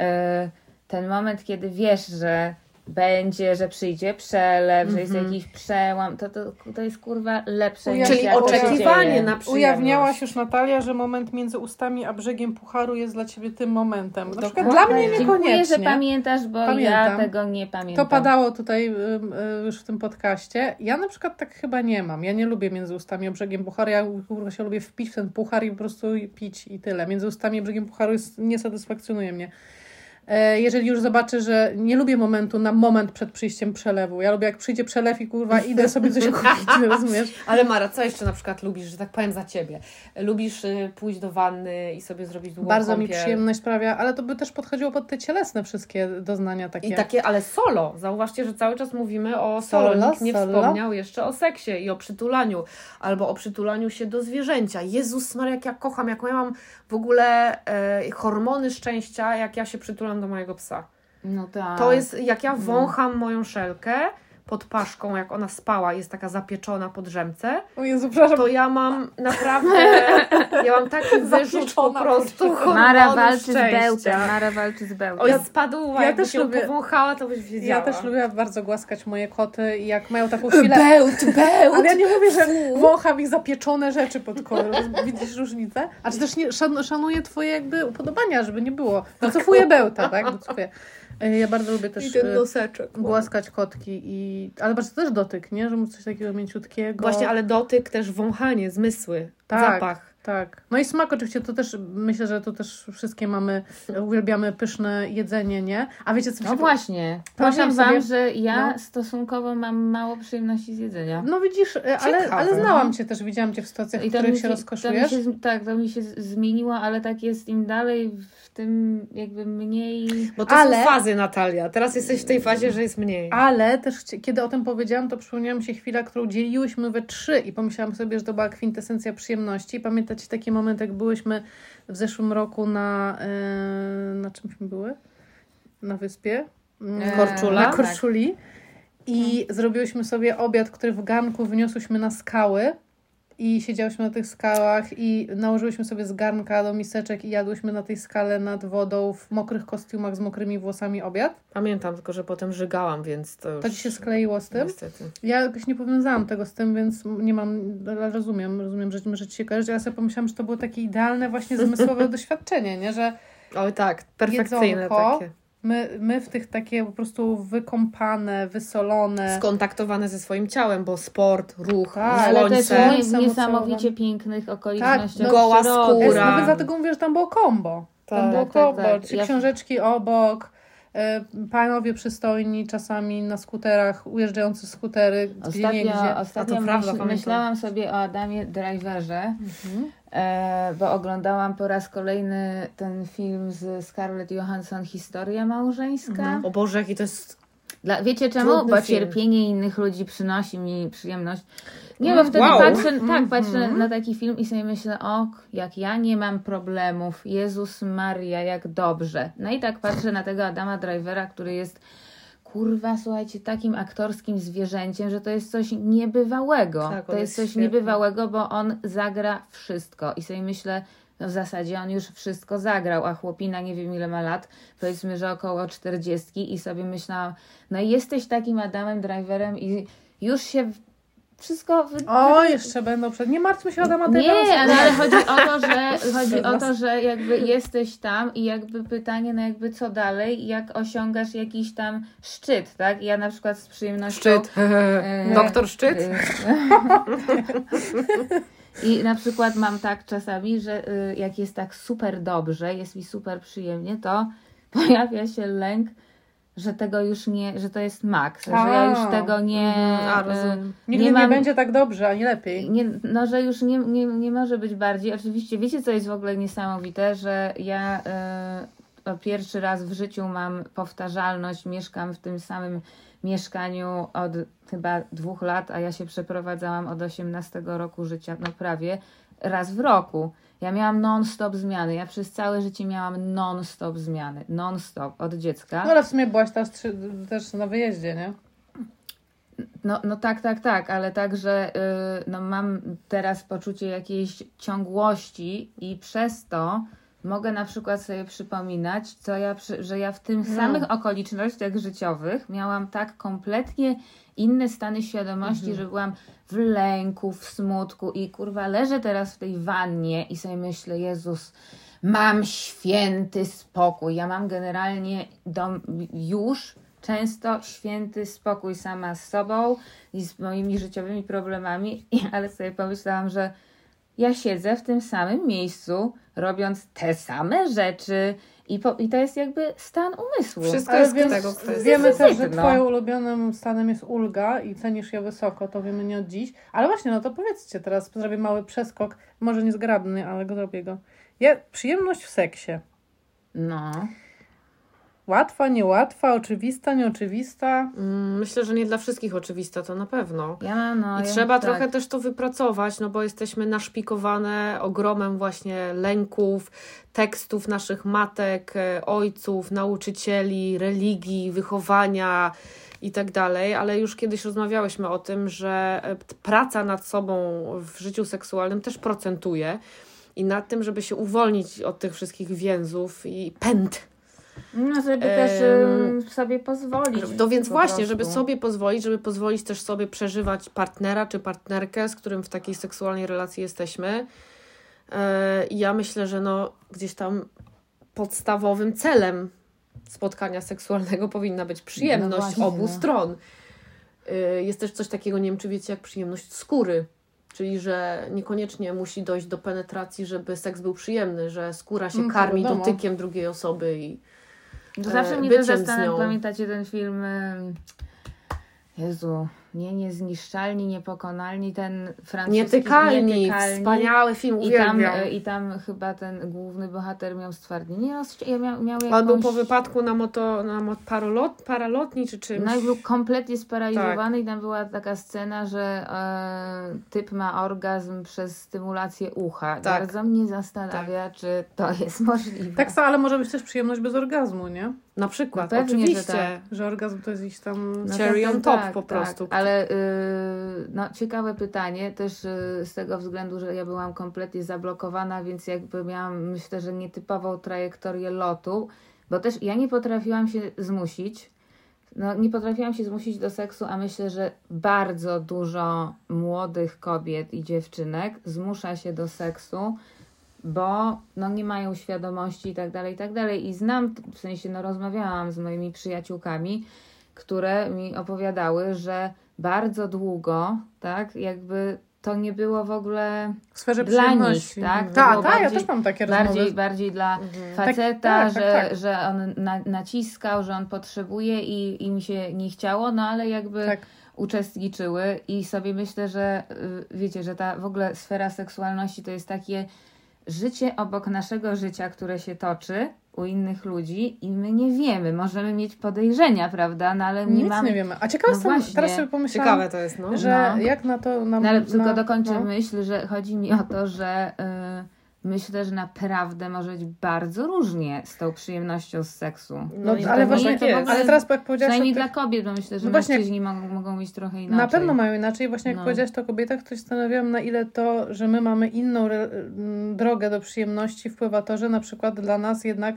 e, ten moment, kiedy wiesz, że będzie, że przyjdzie przelew, że jest jakiś przełam, to, to, to jest kurwa lepsze Uja- niż Czyli oczekiwanie na przyjemność. Ujawniałaś już Natalia, że moment między ustami a brzegiem pucharu jest dla ciebie tym momentem. Na przykład dla mnie Dziękuję, niekoniecznie. że pamiętasz, bo ja Pamiętam. tego nie pamiętam. To padało tutaj y, już w tym podcaście. Ja na przykład tak chyba nie mam. Ja nie lubię między ustami a brzegiem pucharu. Ja kurwa się lubię wpić w ten puchar i po prostu pić i tyle. Między ustami a brzegiem pucharu jest, nie satysfakcjonuje mnie. E, Jeżeli już zobaczę, że nie lubię momentu na moment przed przyjściem przelewu. Ja lubię jak przyjdzie przelew i kurwa idę sobie coś kupić, rozumiesz? Ale Mara, co jeszcze na przykład lubisz, że tak powiem za ciebie? Lubisz y, pójść do wanny i sobie zrobić długą Bardzo mi kąpiel? przyjemność sprawia, ale to by też podchodziło pod te cielesne wszystkie doznania takie. I takie, ale solo. Zauważcie, że cały czas mówimy o solo. Solo, Nikt nie solo. wspomniał jeszcze o seksie i o przytulaniu. Albo o przytulaniu się do zwierzęcia. Jezus Maria, jak ja kocham, jak ja mam w ogóle e, hormony szczęścia, jak ja się przytulam do mojego psa. No tak. To jest, jak ja wącham moją szelkę pod paszką, jak ona spała, jest taka zapieczona po drzemce, O Jezu, przepraszam. to ja mam naprawdę, ja mam taki wyrzut po prostu. Mara walczy z bełtem. Mara walczy z bełtem. Oj, spadła, Ja też się lubię- powąchała, to byś wiedziała. Ja też lubię bardzo głaskać moje koty i jak mają taką chwilę... Bełt, bełt! Ale ja nie mówię, że wącham ich zapieczone rzeczy pod kolor. Widzisz różnicę? A czy też nie, szan, szanuję twoje jakby upodobania, żeby nie było. Docofuję bełta, tak? Docofuję. E, Ja bardzo lubię I też ten e, noseczek. głaskać kotki i... Ale bardzo to też dotyk, nie? Że mu coś takiego mięciutkiego. Właśnie, ale dotyk, też wąchanie, zmysły, Tak. zapach. Tak. No i smak oczywiście, to też myślę, że to też wszystkie mamy, uwielbiamy pyszne jedzenie, nie? A wiecie co mi No się... właśnie. Powiem Wam, sobie- że ja no. stosunkowo mam mało przyjemności z jedzenia. No widzisz, e, ale, Ciekawe. ale znałam Cię też, widziałam Cię w sytuacjach, w to których się się, to mi rozkoszujesz. się, z- tak, to mi się zmieniło, ale tak jest im dalej, w tym jakby mniej... Bo to Ale- są fazy, Natalia. Teraz jesteś w tej fazie, że jest mniej. Ale też kiedy o tym powiedziałam, to przypomniała mi się chwila, którą dzieliłyśmy we trzy i pomyślałam sobie, że to była kwintesencja przyjemności. Pamiętacie taki moment, jak byłyśmy w zeszłym roku na... Yy, na czymśmy były? Na wyspie? Mm, Korczula? Na Korczuli. I zrobiłyśmy sobie obiad, który w garnku wyniosłyśmy na skały. I siedziałyśmy na tych skałach i nałożyłyśmy sobie z garnka do miseczek i jadłyśmy na tej skale nad wodą w mokrych kostiumach z mokrymi włosami obiad. Pamiętam, tylko że potem żygałam, więc to już... To ci się skleiło z tym? Niestety. Ja jakoś nie powiązałam tego z tym, więc nie mam, rozumiem, rozumiem, że może ci się kojarzyć, ale sobie pomyślałam, że to było takie idealne właśnie zmysłowe doświadczenie, nie? Że Oj tak, perfekcyjne Jedzonko. takie. My, my w tych takie po prostu wykąpane, wysolone, Skontaktowane ze swoim ciałem, bo sport, ruch, Tak, Ale też słońce. w w Słońce niesamowicie pięknych okolicznościach Tak, goła skóra. Nawet dlatego mówię, że tam było kombo. Tam było Tak, tak, koło, tak. trzy Ja- książeczki obok, panowie przystojni, czasami na skuterach, ujeżdżający skutery, gdzie nie Ostatnio, gdzie. ostatnio A to prawda, myśl, myślałam sobie o Adamie Driverze, e, bo oglądałam po raz kolejny ten film z Scarlett Johansson, Historia małżeńska. O Boże, jaki to jest... Dla, wiecie czemu? Trudny Bo film. cierpienie innych ludzi przynosi mi przyjemność. Nie, Mm, bo wtedy wow. patrzę, tak, Mhm. patrzę na taki film i sobie myślę, o, jak ja nie mam problemów, Jezus Maria, jak dobrze. No i tak patrzę na tego Adama Drivera, który jest kurwa, słuchajcie, takim aktorskim zwierzęciem, że to jest coś niebywałego. Tak, to jest jest coś świetny. niebywałego, bo on zagra wszystko. I sobie myślę, no w zasadzie on już wszystko zagrał, a chłopina nie wiem ile ma lat, powiedzmy, że około 40 i sobie myślałam, no i jesteś takim Adamem Driverem i już się wszystko... Wy... O, jeszcze będą przed... Nie martwmy się o Adama Nie, Drivera. ale, ale chodzi o to, że chodzi o to, że jakby jesteś tam i jakby pytanie, no jakby co dalej, jak osiągasz jakiś tam szczyt, tak? Ja na przykład z przyjemnością... Szczyt. e, Doktor Szczyt? I na przykład mam tak czasami, że y, jak jest tak super dobrze, jest mi super przyjemnie, to pojawia się lęk, że tego już nie, że to jest maks, że ja już tego nie, mhm, a, y, rozumiem. Nigdy nie nie, mam, będzie tak dobrze, ani lepiej. nie, no, że już nie, nie, nie może być bardziej. Oczywiście, wiecie, co jest w ogóle niesamowite, że ja y, pierwszy raz w życiu mam powtarzalność, mieszkam w tym samym mieszkaniu od chyba dwóch lat, a ja się przeprowadzałam od 18 roku życia, no prawie, raz w roku. Ja miałam non-stop zmiany. Ja przez całe życie miałam non-stop zmiany. Non-stop, od dziecka. No ale w sumie byłaś trzy, też na wyjeździe, nie? No, no tak, tak, tak, ale także y, no mam teraz poczucie jakiejś ciągłości i przez to mogę na przykład sobie przypominać, co ja, że ja w tym samych okolicznościach życiowych miałam tak kompletnie inne stany świadomości, że byłam w lęku, w smutku i kurwa leżę teraz w tej wannie i sobie myślę, Jezus, mam święty spokój. Ja mam generalnie dom, już często święty spokój sama z sobą i z moimi życiowymi problemami, ale sobie pomyślałam, że ja siedzę w tym samym miejscu, robiąc te same rzeczy i, po, i to jest jakby stan umysłu. Wszystko Ale jest więc tego kwestia. wiemy też, że twoim ulubionym stanem jest ulga i cenisz je wysoko, to wiemy nie od dziś. Ale właśnie, no to powiedzcie teraz, zrobię mały przeskok, może niezgrabny, ale go zrobię go. Ja, przyjemność w seksie. No. Łatwa, niełatwa, oczywista, nieoczywista. Mm, Myślę, że nie dla wszystkich oczywista, to na pewno. Ja, no, I ja, trzeba tak. trochę też to wypracować, no bo jesteśmy naszpikowane ogromem właśnie lęków, tekstów naszych matek, e, ojców, nauczycieli, religii, wychowania i tak dalej, ale już kiedyś rozmawiałyśmy o tym, że e, praca nad sobą w życiu seksualnym też procentuje i nad tym, żeby się uwolnić od tych wszystkich więzów i pęd No, żeby też y, sobie pozwolić. no więc właśnie, żeby prostu. sobie pozwolić, żeby pozwolić też sobie przeżywać partnera czy partnerkę, z którym w takiej seksualnej relacji jesteśmy. E, I ja myślę, że no gdzieś tam podstawowym celem spotkania seksualnego powinna być przyjemność No właśnie, obu no. stron. E, Jest też coś takiego, nie wiem czy wiecie, jak przyjemność skóry. Czyli, że niekoniecznie musi dojść do penetracji, żeby seks był przyjemny, że skóra się to karmi wiadomo. dotykiem drugiej osoby i To zawsze e, mnie to zastanawia, pamiętacie ten film Jezu, nie niezniszczalni, niepokonalni, ten francuski Nietykalni, Nietykalni. wspaniały film, I tam, e, I tam chyba ten główny bohater miał stwardnienie, roz- ja miał, miał jakąś... Był po wypadku na, moto, na mo- paralot, paralotni czy czymś. No i był kompletnie Tak. sparaliżowany i tam była taka scena, że e, typ ma orgazm przez stymulację ucha. Tak. Bardzo mnie zastanawia, czy to jest możliwe. Tak samo, ale może być też przyjemność bez orgazmu, nie? Na przykład, No pewnie, że oczywiście. tak. Że orgazm to jest gdzieś tam... No Cherry tak, on tak, top po tak, prostu. Ale y, no, ciekawe pytanie, też y, z tego względu, że ja byłam kompletnie zablokowana, więc jakby miałam, myślę, że nietypową trajektorię lotu, bo też ja nie potrafiłam się zmusić. No, nie potrafiłam się zmusić do seksu, a myślę, że bardzo dużo młodych kobiet i dziewczynek zmusza się do seksu, bo no, nie mają świadomości i tak dalej, i tak dalej. I znam, w sensie no, rozmawiałam z moimi przyjaciółkami, które mi opowiadały, że bardzo długo, tak, jakby to nie było w ogóle W sferze Dla nich, tak? Tak, tak, ja bardziej- też mam takie bardziej, rozmowy. bardziej dla Mhm. faceta, Tak, tak, że, tak, tak. że on na, naciskał, że on potrzebuje i, i mi się nie chciało, no ale jakby Tak. uczestniczyły i sobie myślę, że y, wiecie, że ta w ogóle sfera seksualności to jest takie życie obok naszego życia, które się toczy u innych ludzi i my nie wiemy, możemy mieć podejrzenia, prawda, no ale nie Nic mamy... nie wiemy. A ciekawe No jestem, właśnie. teraz sobie pomyślałam, Ciekawe to jest, no. że No. jak na to... Na, No ale tylko na, dokończę no. myśl, że chodzi mi o to, że y, myślę, że naprawdę może być bardzo różnie z tą przyjemnością z seksu. No, i ale właśnie, tak jest. ale teraz jak powiedziałaś o Przynajmniej tych, dla kobiet, bo myślę, że No właśnie- mężczyźni mogą, mogą mieć trochę inaczej. Na pewno mają inaczej. Właśnie jak No. powiedziałaś to o kobietach, to się zastanawiałam, na ile to, że my mamy inną drogę do przyjemności, wpływa to, że na przykład dla nas jednak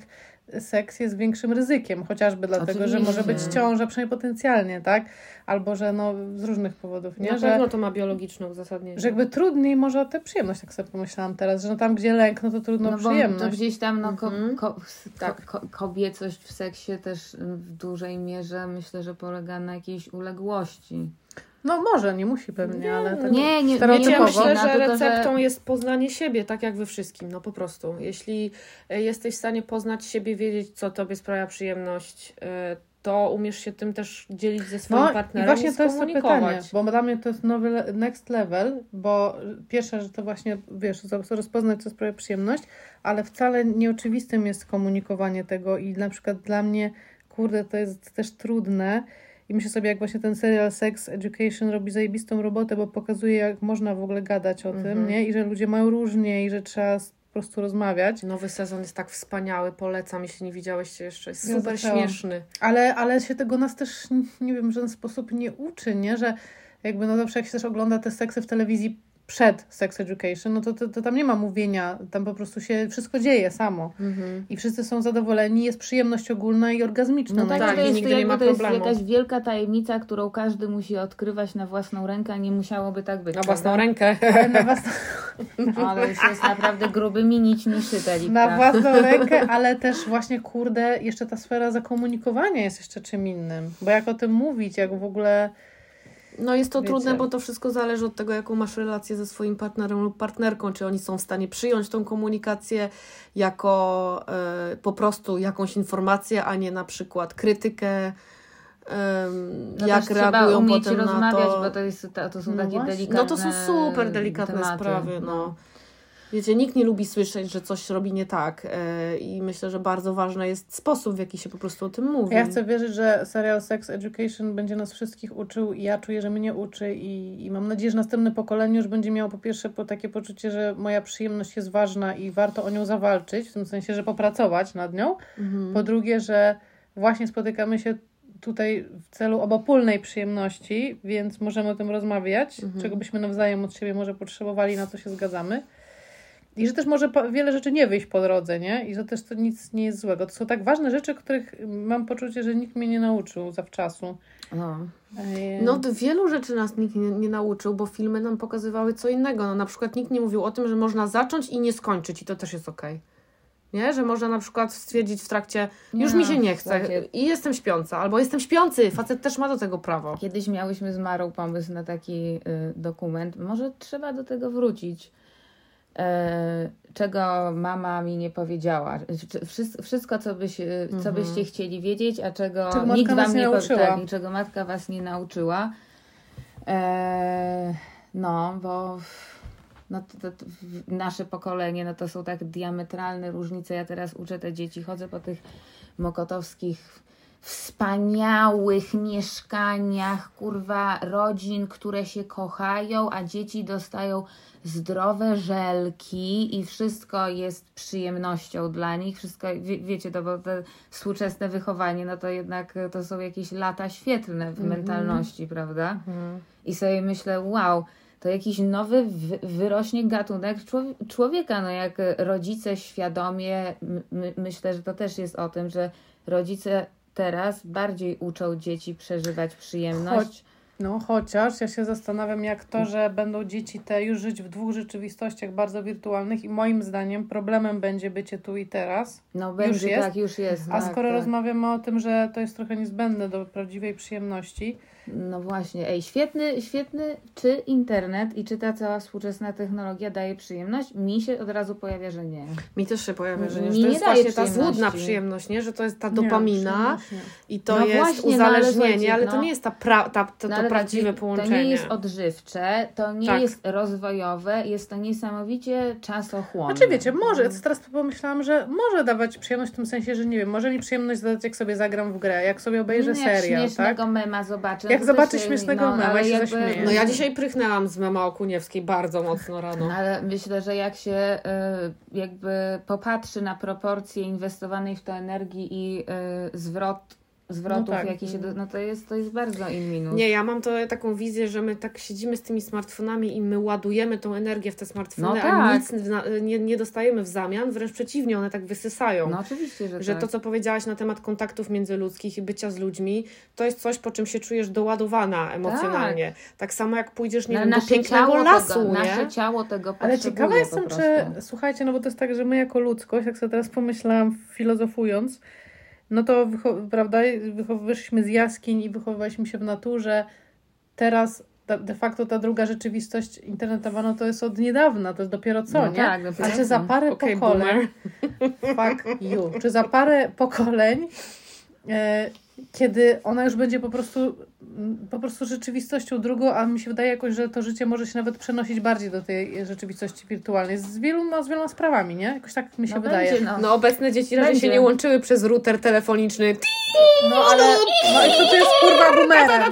seks jest większym ryzykiem, chociażby dlatego, że może być Oczywiście. ciąża, przynajmniej potencjalnie, tak? Albo, że no z różnych powodów, nie? Na Że, pewno to ma biologiczne uzasadnienie. że jakby trudniej może o tę przyjemność, tak sobie pomyślałam teraz, że no tam, gdzie lęk, no to trudno No przyjemność. to gdzieś tam no, ko, Mhm. ko, Tak. ko, kobiecość w seksie też w dużej mierze myślę, że polega na jakiejś uległości. No może, nie musi pewnie, ale tak Nie, nie, Wiecie, ja myślę, że- receptą jest poznanie siebie, tak jak we wszystkim, no po prostu. Jeśli e, jesteś w stanie poznać siebie, wiedzieć, co tobie sprawia przyjemność, e, to umiesz się tym też dzielić ze swoim No i partnerem właśnie i to jest to pytanie, bo dla mnie to jest nowy next level, bo pierwsze, że to właśnie, wiesz, rozpoznać, co sprawia przyjemność, ale wcale nieoczywistym jest komunikowanie tego i na przykład dla mnie, kurde, to jest też trudne i myślę sobie, jak właśnie ten serial Sex Education robi zajebistą robotę, bo pokazuje, jak można w ogóle gadać o tym, Mhm. nie? I że ludzie mają różnie i że trzeba prostu rozmawiać. Nowy sezon jest tak wspaniały, polecam, jeśli nie widziałeś jeszcze. Jest Ja super zaczęłam. śmieszny. Ale, ale się tego nas też, nie wiem, w żaden sposób nie uczy, nie? Że jakby, no zawsze jak się też ogląda te seksy w telewizji przed Sex Education, no to, to, to tam nie ma mówienia, tam po prostu się wszystko dzieje samo. Mhm. I wszyscy są zadowoleni, jest przyjemność ogólna i orgazmiczna. No tak, tak, to jest, nigdy nie ma to jest problemu. jakaś wielka tajemnica, którą każdy musi odkrywać na własną rękę, a nie musiałoby tak być. Na prawda? własną rękę. Ale na, własną, Ale już jest naprawdę grubymi nićmi szyte, na własną rękę, ale też właśnie, kurde, jeszcze ta sfera zakomunikowania jest jeszcze czym innym. Bo jak o tym mówić, jak w ogóle... No jest to Wiecie. trudne, bo to wszystko zależy od tego, jaką masz relację ze swoim partnerem lub partnerką, czy oni są w stanie przyjąć tą komunikację jako e, po prostu jakąś informację, a nie na przykład krytykę, em, No jak reagują umieć potem rozmawiać, na to. bo to, jest, to, to są No takie właśnie. delikatne No to są super delikatne tematy. sprawy, no. Wiecie, nikt nie lubi słyszeć, że coś robi nie tak e, i myślę, że bardzo ważny jest sposób, w jaki się po prostu o tym mówi. Ja chcę wierzyć, że serial Sex Education będzie nas wszystkich uczył i ja czuję, że mnie uczy i, i mam nadzieję, że następne pokolenie już będzie miało po pierwsze po takie poczucie, że moja przyjemność jest ważna i warto o nią zawalczyć, w tym sensie, że popracować nad nią. Mhm. Po drugie, że właśnie spotykamy się tutaj w celu obopólnej przyjemności, więc możemy o tym rozmawiać, Mhm. czego byśmy nawzajem od siebie może potrzebowali, na co się zgadzamy. I że też może wiele rzeczy nie wyjść po drodze, nie? I że też to nic nie jest złego. To są tak ważne rzeczy, których mam poczucie, że nikt mnie nie nauczył zawczasu. No. Ej, No, wielu rzeczy nas nikt nie, nie nauczył, bo filmy nam pokazywały co innego. No, na przykład nikt nie mówił o tym, że można zacząć i nie skończyć, i to też jest okej. Nie? Że można na przykład stwierdzić w trakcie, już Nie, mi się nie chce i jestem śpiąca, albo jestem śpiący. Facet też ma do tego prawo. Kiedyś miałyśmy z Marą pomysł na taki y, dokument. Może trzeba do tego wrócić. E, czego mama mi nie powiedziała. Wszystko, co, byś, y, co Mhm. byście chcieli wiedzieć, a czego, Czego nikt wam nie nie, po- nauczyła. tak, i czego matka was nie nauczyła. E, no, bo no to, to, nasze pokolenie, no to są tak diametralne różnice. Ja teraz uczę te dzieci, chodzę po tych mokotowskich wspaniałych mieszkaniach, kurwa, rodzin, które się kochają, a dzieci dostają zdrowe żelki i wszystko jest przyjemnością dla nich. Wszystko, wie, wiecie, to bo to współczesne wychowanie, no to jednak to są jakieś lata świetlne w mentalności, prawda? I sobie myślę, wow, to jakiś nowy wy- wyrośnie gatunek człowie- człowieka. No jak rodzice świadomie, my, myślę, że to też jest o tym, że rodzice teraz bardziej uczą dzieci przeżywać przyjemność. No chociaż ja się zastanawiam, jak to, że będą dzieci te już żyć w dwóch rzeczywistościach bardzo wirtualnych i moim zdaniem problemem będzie bycie tu i teraz. No będzie jest? tak, już jest. A tak, skoro tak. rozmawiamy o tym, że to jest trochę niezbędne do prawdziwej przyjemności, No właśnie, ej, świetny, świetny, czy internet i czy ta cała współczesna technologia daje przyjemność? Mi się od razu pojawia, że nie. Mi też się pojawia, że nie, że to jest właśnie ta złudna przyjemność, nie? że to jest ta dopamina nie. i to No jest właśnie, no ale uzależnienie, ale to no. nie jest ta pra, ta, to, No to prawdziwe to połączenie. nie jest odżywcze, to nie Tak. jest rozwojowe, jest to niesamowicie czasochłonne. Znaczy wiecie, może, teraz pomyślałam, że może dawać przyjemność w tym sensie, że nie wiem, może mi przyjemność dać jak sobie zagram w grę, jak sobie obejrzę No, jak serial, tak? mema zobaczę. Jak zobaczy śmiesznego mema ale i się jakby- zaśmieje. No ja dzisiaj prychnęłam z mema Okuniewskiej bardzo mocno rano. No, ale myślę, że jak się y, jakby popatrzy na proporcje inwestowanej w to energii i y, zwrot, zwrotów, No tak. jakie się. Do, no to jest, to jest bardzo in minus. Nie, ja mam to taką wizję, że my tak siedzimy z tymi smartfonami i my ładujemy tą energię w te smartfony, No a tak. nic w na- nie, nie dostajemy w zamian, wręcz przeciwnie, one tak wysysają. No oczywiście, że, Że tak. to, co powiedziałaś na temat kontaktów międzyludzkich i bycia z ludźmi, to jest coś, po czym się czujesz doładowana emocjonalnie. Tak, samo jak pójdziesz, nie No, wiem, do pięknego lasu, tego, nie? Nasze ciało tego Ale potrzebuje ciekawa po jestem, czy słuchajcie, no bo to jest tak, że my jako ludzkość, jak sobie teraz pomyślałam, filozofując, no to wycho- prawda, wychowywaliśmy z jaskiń i wychowywaliśmy się w naturze. Teraz ta- de facto ta druga rzeczywistość internetowa, no to jest od niedawna, to jest dopiero co, No nie? tak, dopiero A czy za parę Okej, pokoleń, fuck you, czy za parę pokoleń, e, kiedy ona już będzie po prostu, po prostu rzeczywistością drugą, a mi się wydaje jakoś, że to życie może się nawet przenosić bardziej do tej rzeczywistości wirtualnej z wieloma, z wieloma sprawami, nie? Jakoś tak mi się no wydaje. Będzie, no. No obecne dzieci raczej się Będzie. nie łączyły przez router telefoniczny. No ale no i kto tu jest kurwa boomerem?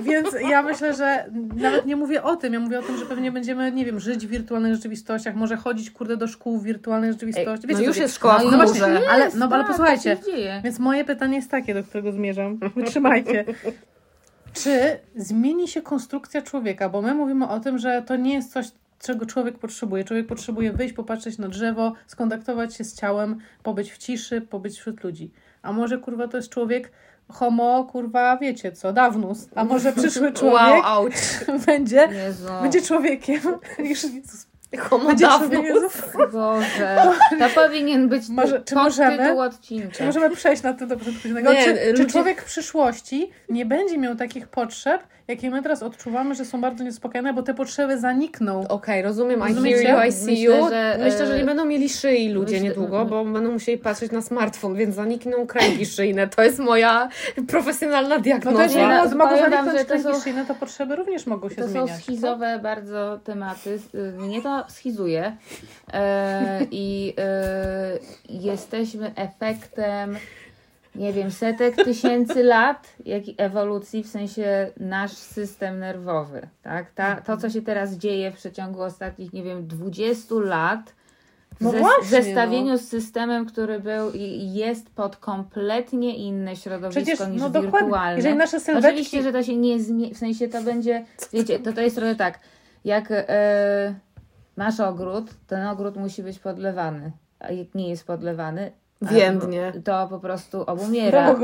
Więc ja myślę, że nawet nie mówię o tym, ja mówię o tym, że pewnie będziemy, nie wiem, żyć w wirtualnych rzeczywistościach, może chodzić kurde do szkół w wirtualnej rzeczywistości. No Wiecie, już co jest szkoła No w No już właśnie, ale, no, ale tak, posłuchajcie, tak dzieje. Więc moje pytanie jest takie, do którego zmierzam. Wytrzymajcie. Czy zmieni się konstrukcja człowieka? Bo my mówimy o tym, że to nie jest coś, czego człowiek potrzebuje. Człowiek potrzebuje wyjść, popatrzeć na drzewo, skontaktować się z ciałem, pobyć w ciszy, pobyć wśród ludzi. A może kurwa to jest człowiek homo, kurwa, wiecie co, dawnus. A może przyszły Wow, człowiek auć. będzie, Jezu. będzie człowiekiem. Już Jezus, Homo. Boże, to powinien być Może- czy możemy? odcinka. Czy możemy przejść na to do? Nie, Czy, czy ludzie- człowiek w przyszłości nie będzie miał takich potrzeb, jakie my teraz odczuwamy, że są bardzo niespokojne, bo te potrzeby zanikną? Okej, rozumiem, I Rozumiecie? hear you, I see Myślę, you. że, Myślę, że e, nie będą mieli szyi ludzie myślę- niedługo, bo będą musieli patrzeć na smartfon, więc zanikną kręgi szyjne. To jest moja profesjonalna No diagnoza. to jeżeli Ja mogą zaniknąć to kręgi są- szyjne, to potrzeby również mogą się To są zmieniać. schizowe bardzo tematy. Y, Mnie to schizuje. E, I e, jesteśmy efektem, nie wiem, setek tysięcy lat jak ewolucji, w sensie nasz system nerwowy. Tak? Ta, to, co się teraz dzieje w przeciągu ostatnich, nie wiem, 20 lat. W No zes- właśnie, zestawieniu z systemem, który był i jest pod kompletnie inne środowisko Przecież, niż no wirtualne. jeżeli nasze sylwetki... Oczywiście, że to się nie zmieni, w sensie to będzie, wiecie, to, to jest trochę tak, jak e, masz ogród, ten ogród musi być podlewany, a jak nie jest podlewany, Więdnie. to po prostu obumiera.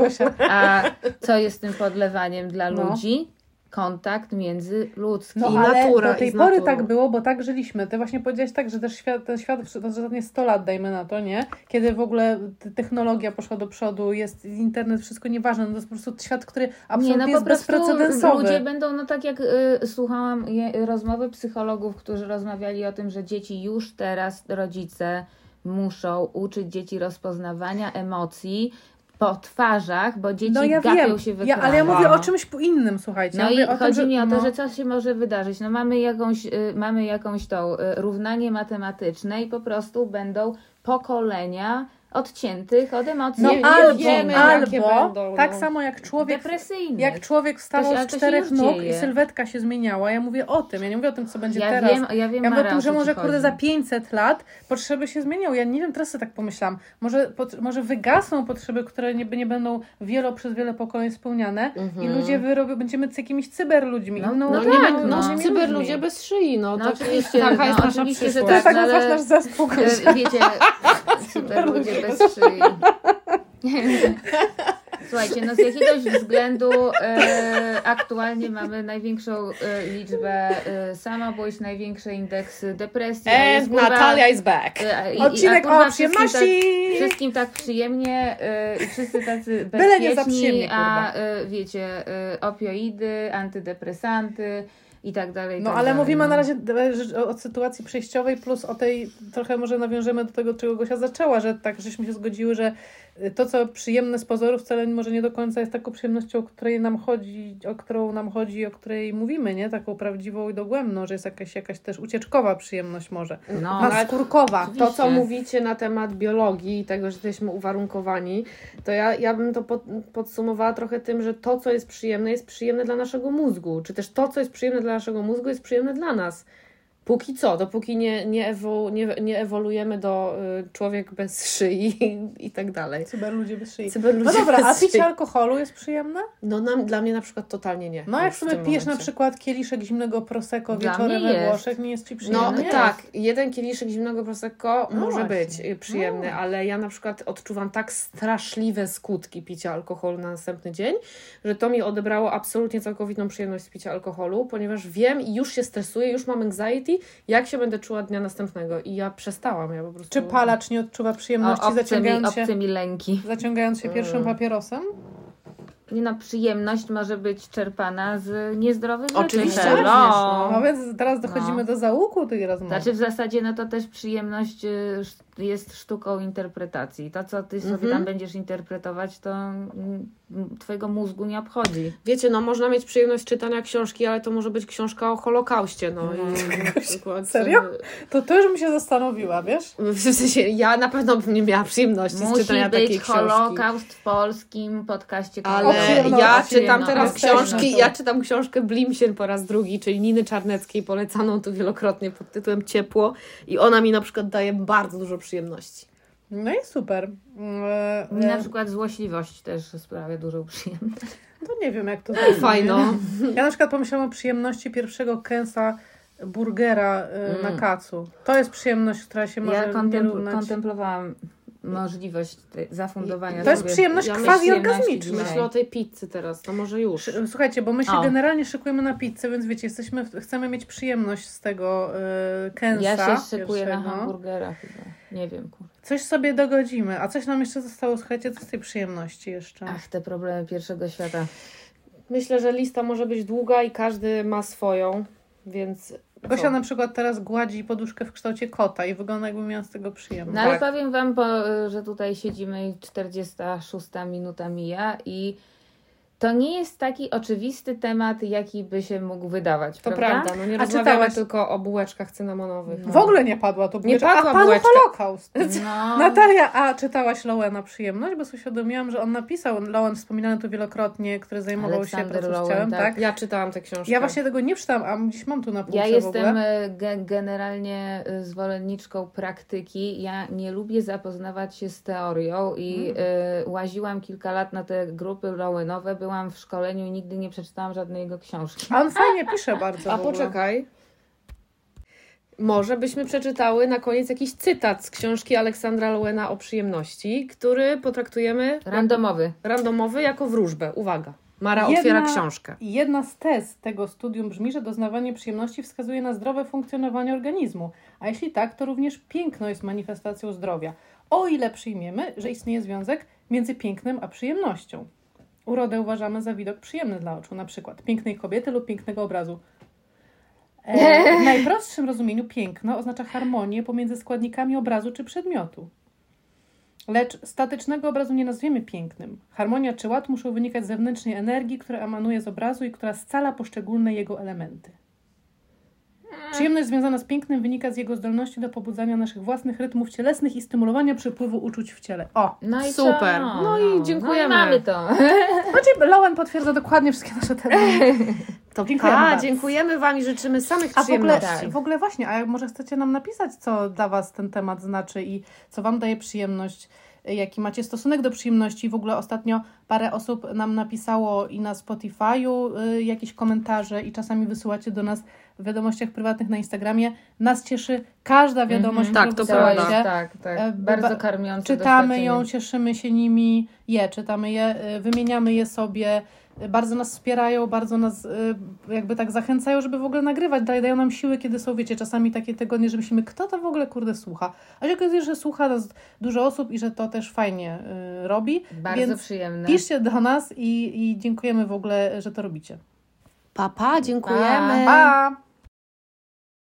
A co jest tym podlewaniem dla No. ludzi? Kontakt międzyludzki. No I ale natura, do tej pory naturą. tak było, bo tak żyliśmy. Ty właśnie powiedziałaś tak, że też świat, ten świat przez ostatnie 100 lat, dajmy na to, nie? Kiedy w ogóle technologia poszła do przodu, jest internet, wszystko nieważne, no to jest po prostu świat, który absolutnie nie, no jest bezprecedensowy. ludzie będą, no tak jak y, słuchałam je, rozmowy psychologów, którzy rozmawiali o tym, że dzieci już teraz, rodzice muszą uczyć dzieci rozpoznawania emocji po twarzach, bo dzieci No ja gapią wiem, się w ja, ale ja mówię o czymś innym, słuchajcie. No ja i chodzi tym, mi o to, no, że co się może wydarzyć. No mamy jakąś, y, mamy jakąś tą y, równanie matematyczne i po prostu będą pokolenia odciętych od emocji. No Nie- albo, wiemy, albo będą, tak no. samo jak człowiek. Jak człowiek wstawał z czterech nóg dzieje. i sylwetka się zmieniała, ja mówię o tym, ja nie mówię o tym, co będzie ja teraz. wiem, ja wiem, ja mówię o Mara, tym, że może kurde chodzi. za 500 lat potrzeby się zmienią. Ja nie wiem, teraz sobie tak pomyślałam. Może, pot, może wygasną potrzeby, które nie, nie będą wielo przez wiele pokoleń spełniane i ludzie wyrobią, będziemy z jakimiś cyberludźmi. No, no No, innymi nie tak, wiem, no, ludźmi. cyberludzie bez szyi, no, No tak oczywiście, taka no, jest nasza że przyszłość. To jest tak, tak no, ale- nasz zespół. Wiecie, super ludzie bez szyi. Słuchajcie, no z jakiegoś względu e, aktualnie mamy największą e, liczbę e, samobójstw, największe indeksy depresji. a jest, And kurwa, Natalia is back. e, i- i- a, Odcinek kurwa, o wszystkim przyjemności. Tak, wszystkim tak przyjemnie e, i wszyscy tacy Byle nie za bezpieczni, a e, wiecie, e, opioidy, antydepresanty i tak dalej. i No tak ale dalej, mówimy no. na razie o sytuacji przejściowej, plus o tej, trochę może nawiążemy do tego, czego Gosia zaczęła, że tak żeśmy się zgodziły, że to, co przyjemne z pozoru, wcale może nie do końca jest taką przyjemnością, o której nam chodzi, o którą nam chodzi, o której mówimy, nie? Taką prawdziwą i dogłębną, że jest jakaś, jakaś też ucieczkowa przyjemność może. No, Naskórkowa. To, co mówicie na temat biologii i tego, że jesteśmy uwarunkowani, to ja, ja bym to pod, podsumowała trochę tym, że to, co jest przyjemne, jest przyjemne dla naszego mózgu. Czy też to, co jest przyjemne dla naszego mózgu, jest przyjemne dla nas. Póki co, dopóki nie, nie, ewo, nie, nie ewoluujemy do y, człowiek bez szyi i, i tak dalej. Cyberludzie bez szyi. Cyberludzie No dobra, a bez szyi. picie alkoholu jest przyjemne? No nam, dla mnie na przykład totalnie nie. No jak w sobie pijesz na przykład kieliszek zimnego prosecco Dla wieczorem we jest. Włoszech, nie jest Ci przyjemne? No Przyjemny tak, jeden kieliszek zimnego prosecco No może właśnie. być y, przyjemny, No. ale ja na przykład odczuwam tak straszliwe skutki picia alkoholu na następny dzień, że to mi odebrało absolutnie całkowitą przyjemność z picia alkoholu, ponieważ wiem i już się stresuję, już mam anxiety, jak się będę czuła dnia następnego i ja przestałam, ja po prostu... Czy palacz nie odczuwa przyjemności o, obce, mi, zaciągając się, obce mi lęki. zaciągając się pierwszym Mm. papierosem? Nie no, przyjemność może być czerpana z niezdrowych rzeczy. Oczywiście, również, No. No więc teraz dochodzimy No. do załuku tej rozmowy. Znaczy w zasadzie no to też przyjemność y, jest sztuką interpretacji. To, co ty sobie Mhm. tam będziesz interpretować, to mm, twojego mózgu nie obchodzi. Wiecie, no można mieć przyjemność czytania książki, ale to może być książka o Holokauście, no i na przykład... Serio? To to już bym się zastanowiła, wiesz? W sensie, ja na pewno bym nie miała przyjemności z Musi czytania takiej być książki. Holokaust w polskim podcaście. Ale O przyjemności, ja o czytam teraz książki, ja czytam książkę Blimsien po raz drugi, czyli Niny Czarneckiej, polecaną tu wielokrotnie pod tytułem Ciepło i ona mi na przykład daje bardzo dużo przyjemności. No i super. E, Mi na e, przykład złośliwość też sprawia dużą przyjemność. to nie wiem, jak to zrobić. Fajno. Ja na przykład pomyślałam o przyjemności pierwszego kęsa burgera e, na Mm. kacu. To jest przyjemność, która się może Ja nie kontempl- kontemplowałam możliwość zafundowania To jest sobie przyjemność Ja quasi przyjemności orgazmiczna. dzisiaj. Myślę o tej pizzy teraz, to może już. Słuchajcie, bo my się O. generalnie szykujemy na pizzę, więc wiecie, jesteśmy, chcemy mieć przyjemność z tego e, kęsa Ja się szykuję na hamburgera chyba. Nie wiem, kur... Coś sobie dogodzimy. A coś nam jeszcze zostało, słuchajcie, co z tej przyjemności jeszcze? Ach, te problemy pierwszego świata. Myślę, że lista może być długa i każdy ma swoją, więc... Gosia na przykład teraz gładzi poduszkę w kształcie kota i wygląda jakby miała z tego przyjemność. No ale Tak. powiem Wam, bo, że tutaj siedzimy i 46 minuta mija i to nie jest taki oczywisty temat, jaki by się mógł wydawać, To prawda? prawda, no nie A rozmawiamy czytałaś- tylko o bułeczkach cynamonowych. W ogóle nie padła to Nie bułeczka. padła A padł. Holokaust. No, Natalia, a czytałaś Lowena przyjemność? Bo sobie uświadomiłam, że on napisał, Lowen wspominany tu wielokrotnie, który zajmował Aleksander się pracą Lowen, tak. tak? Ja czytałam tę książkę. Ja właśnie tego nie czytałam, a gdzieś mam tu na półce ja jestem e, ge- generalnie e, zwolenniczką praktyki. Ja nie lubię zapoznawać się z teorią i Mm. e, łaziłam kilka lat na te grupy Lowenowe, byłam w szkoleniu i nigdy nie przeczytałam żadnej jego książki. A on fajnie pisze bardzo A poczekaj. Może byśmy przeczytały na koniec jakiś cytat z książki Aleksandra Lowena o przyjemności, który potraktujemy Randomowy. randomowy jako wróżbę. Uwaga. Mara Jedna- otwiera książkę. Jedna z tez tego studium brzmi, że doznawanie przyjemności wskazuje na zdrowe funkcjonowanie organizmu, a jeśli tak, to również piękno jest manifestacją zdrowia, o ile przyjmiemy, że istnieje związek między pięknem a przyjemnością. Urodę uważamy za widok przyjemny dla oczu, na przykład pięknej kobiety lub pięknego obrazu. E, w najprostszym rozumieniu piękno oznacza harmonię pomiędzy składnikami obrazu czy przedmiotu. Lecz statycznego obrazu nie nazwiemy pięknym. Harmonia czy ład muszą wynikać z zewnętrznej energii, która emanuje z obrazu i która scala poszczególne jego elementy. Przyjemność związana z pięknem wynika z jego zdolności do pobudzania naszych własnych rytmów cielesnych i stymulowania przepływu uczuć w ciele. O! No i Super. Co? No i dziękujemy. No i mamy to. Znaczy, Lowen potwierdza dokładnie wszystkie nasze tezy. To Dziękujemy bardzo. dziękujemy Wam i życzymy samych A w ogóle, przyjemności. w ogóle właśnie, a może chcecie nam napisać, co dla Was ten temat znaczy i co Wam daje przyjemność, jaki macie stosunek do przyjemności. W ogóle ostatnio Parę osób nam napisało i na Spotify'u y, jakieś komentarze i czasami wysyłacie do nas w wiadomościach prywatnych na Instagramie. Nas cieszy każda wiadomość, Mhm. którą Tak, to To prawda. tak, tak. E, Bardzo ba- karmiące Czytamy ją, cieszymy się nimi, je, czytamy je, y, wymieniamy je sobie. Bardzo nas wspierają, bardzo nas y, jakby tak zachęcają, żeby w ogóle nagrywać. Dalej dają nam siły, kiedy są, wiecie, czasami takie tygodnie, że myślimy, kto to w ogóle kurde słucha. A się okazuje, że słucha nas dużo osób i że to też fajnie y, robi. Bardzo Więc przyjemne. Piszcie do nas i, i dziękujemy w ogóle, że to robicie. Pa, pa, dziękujemy. Pa!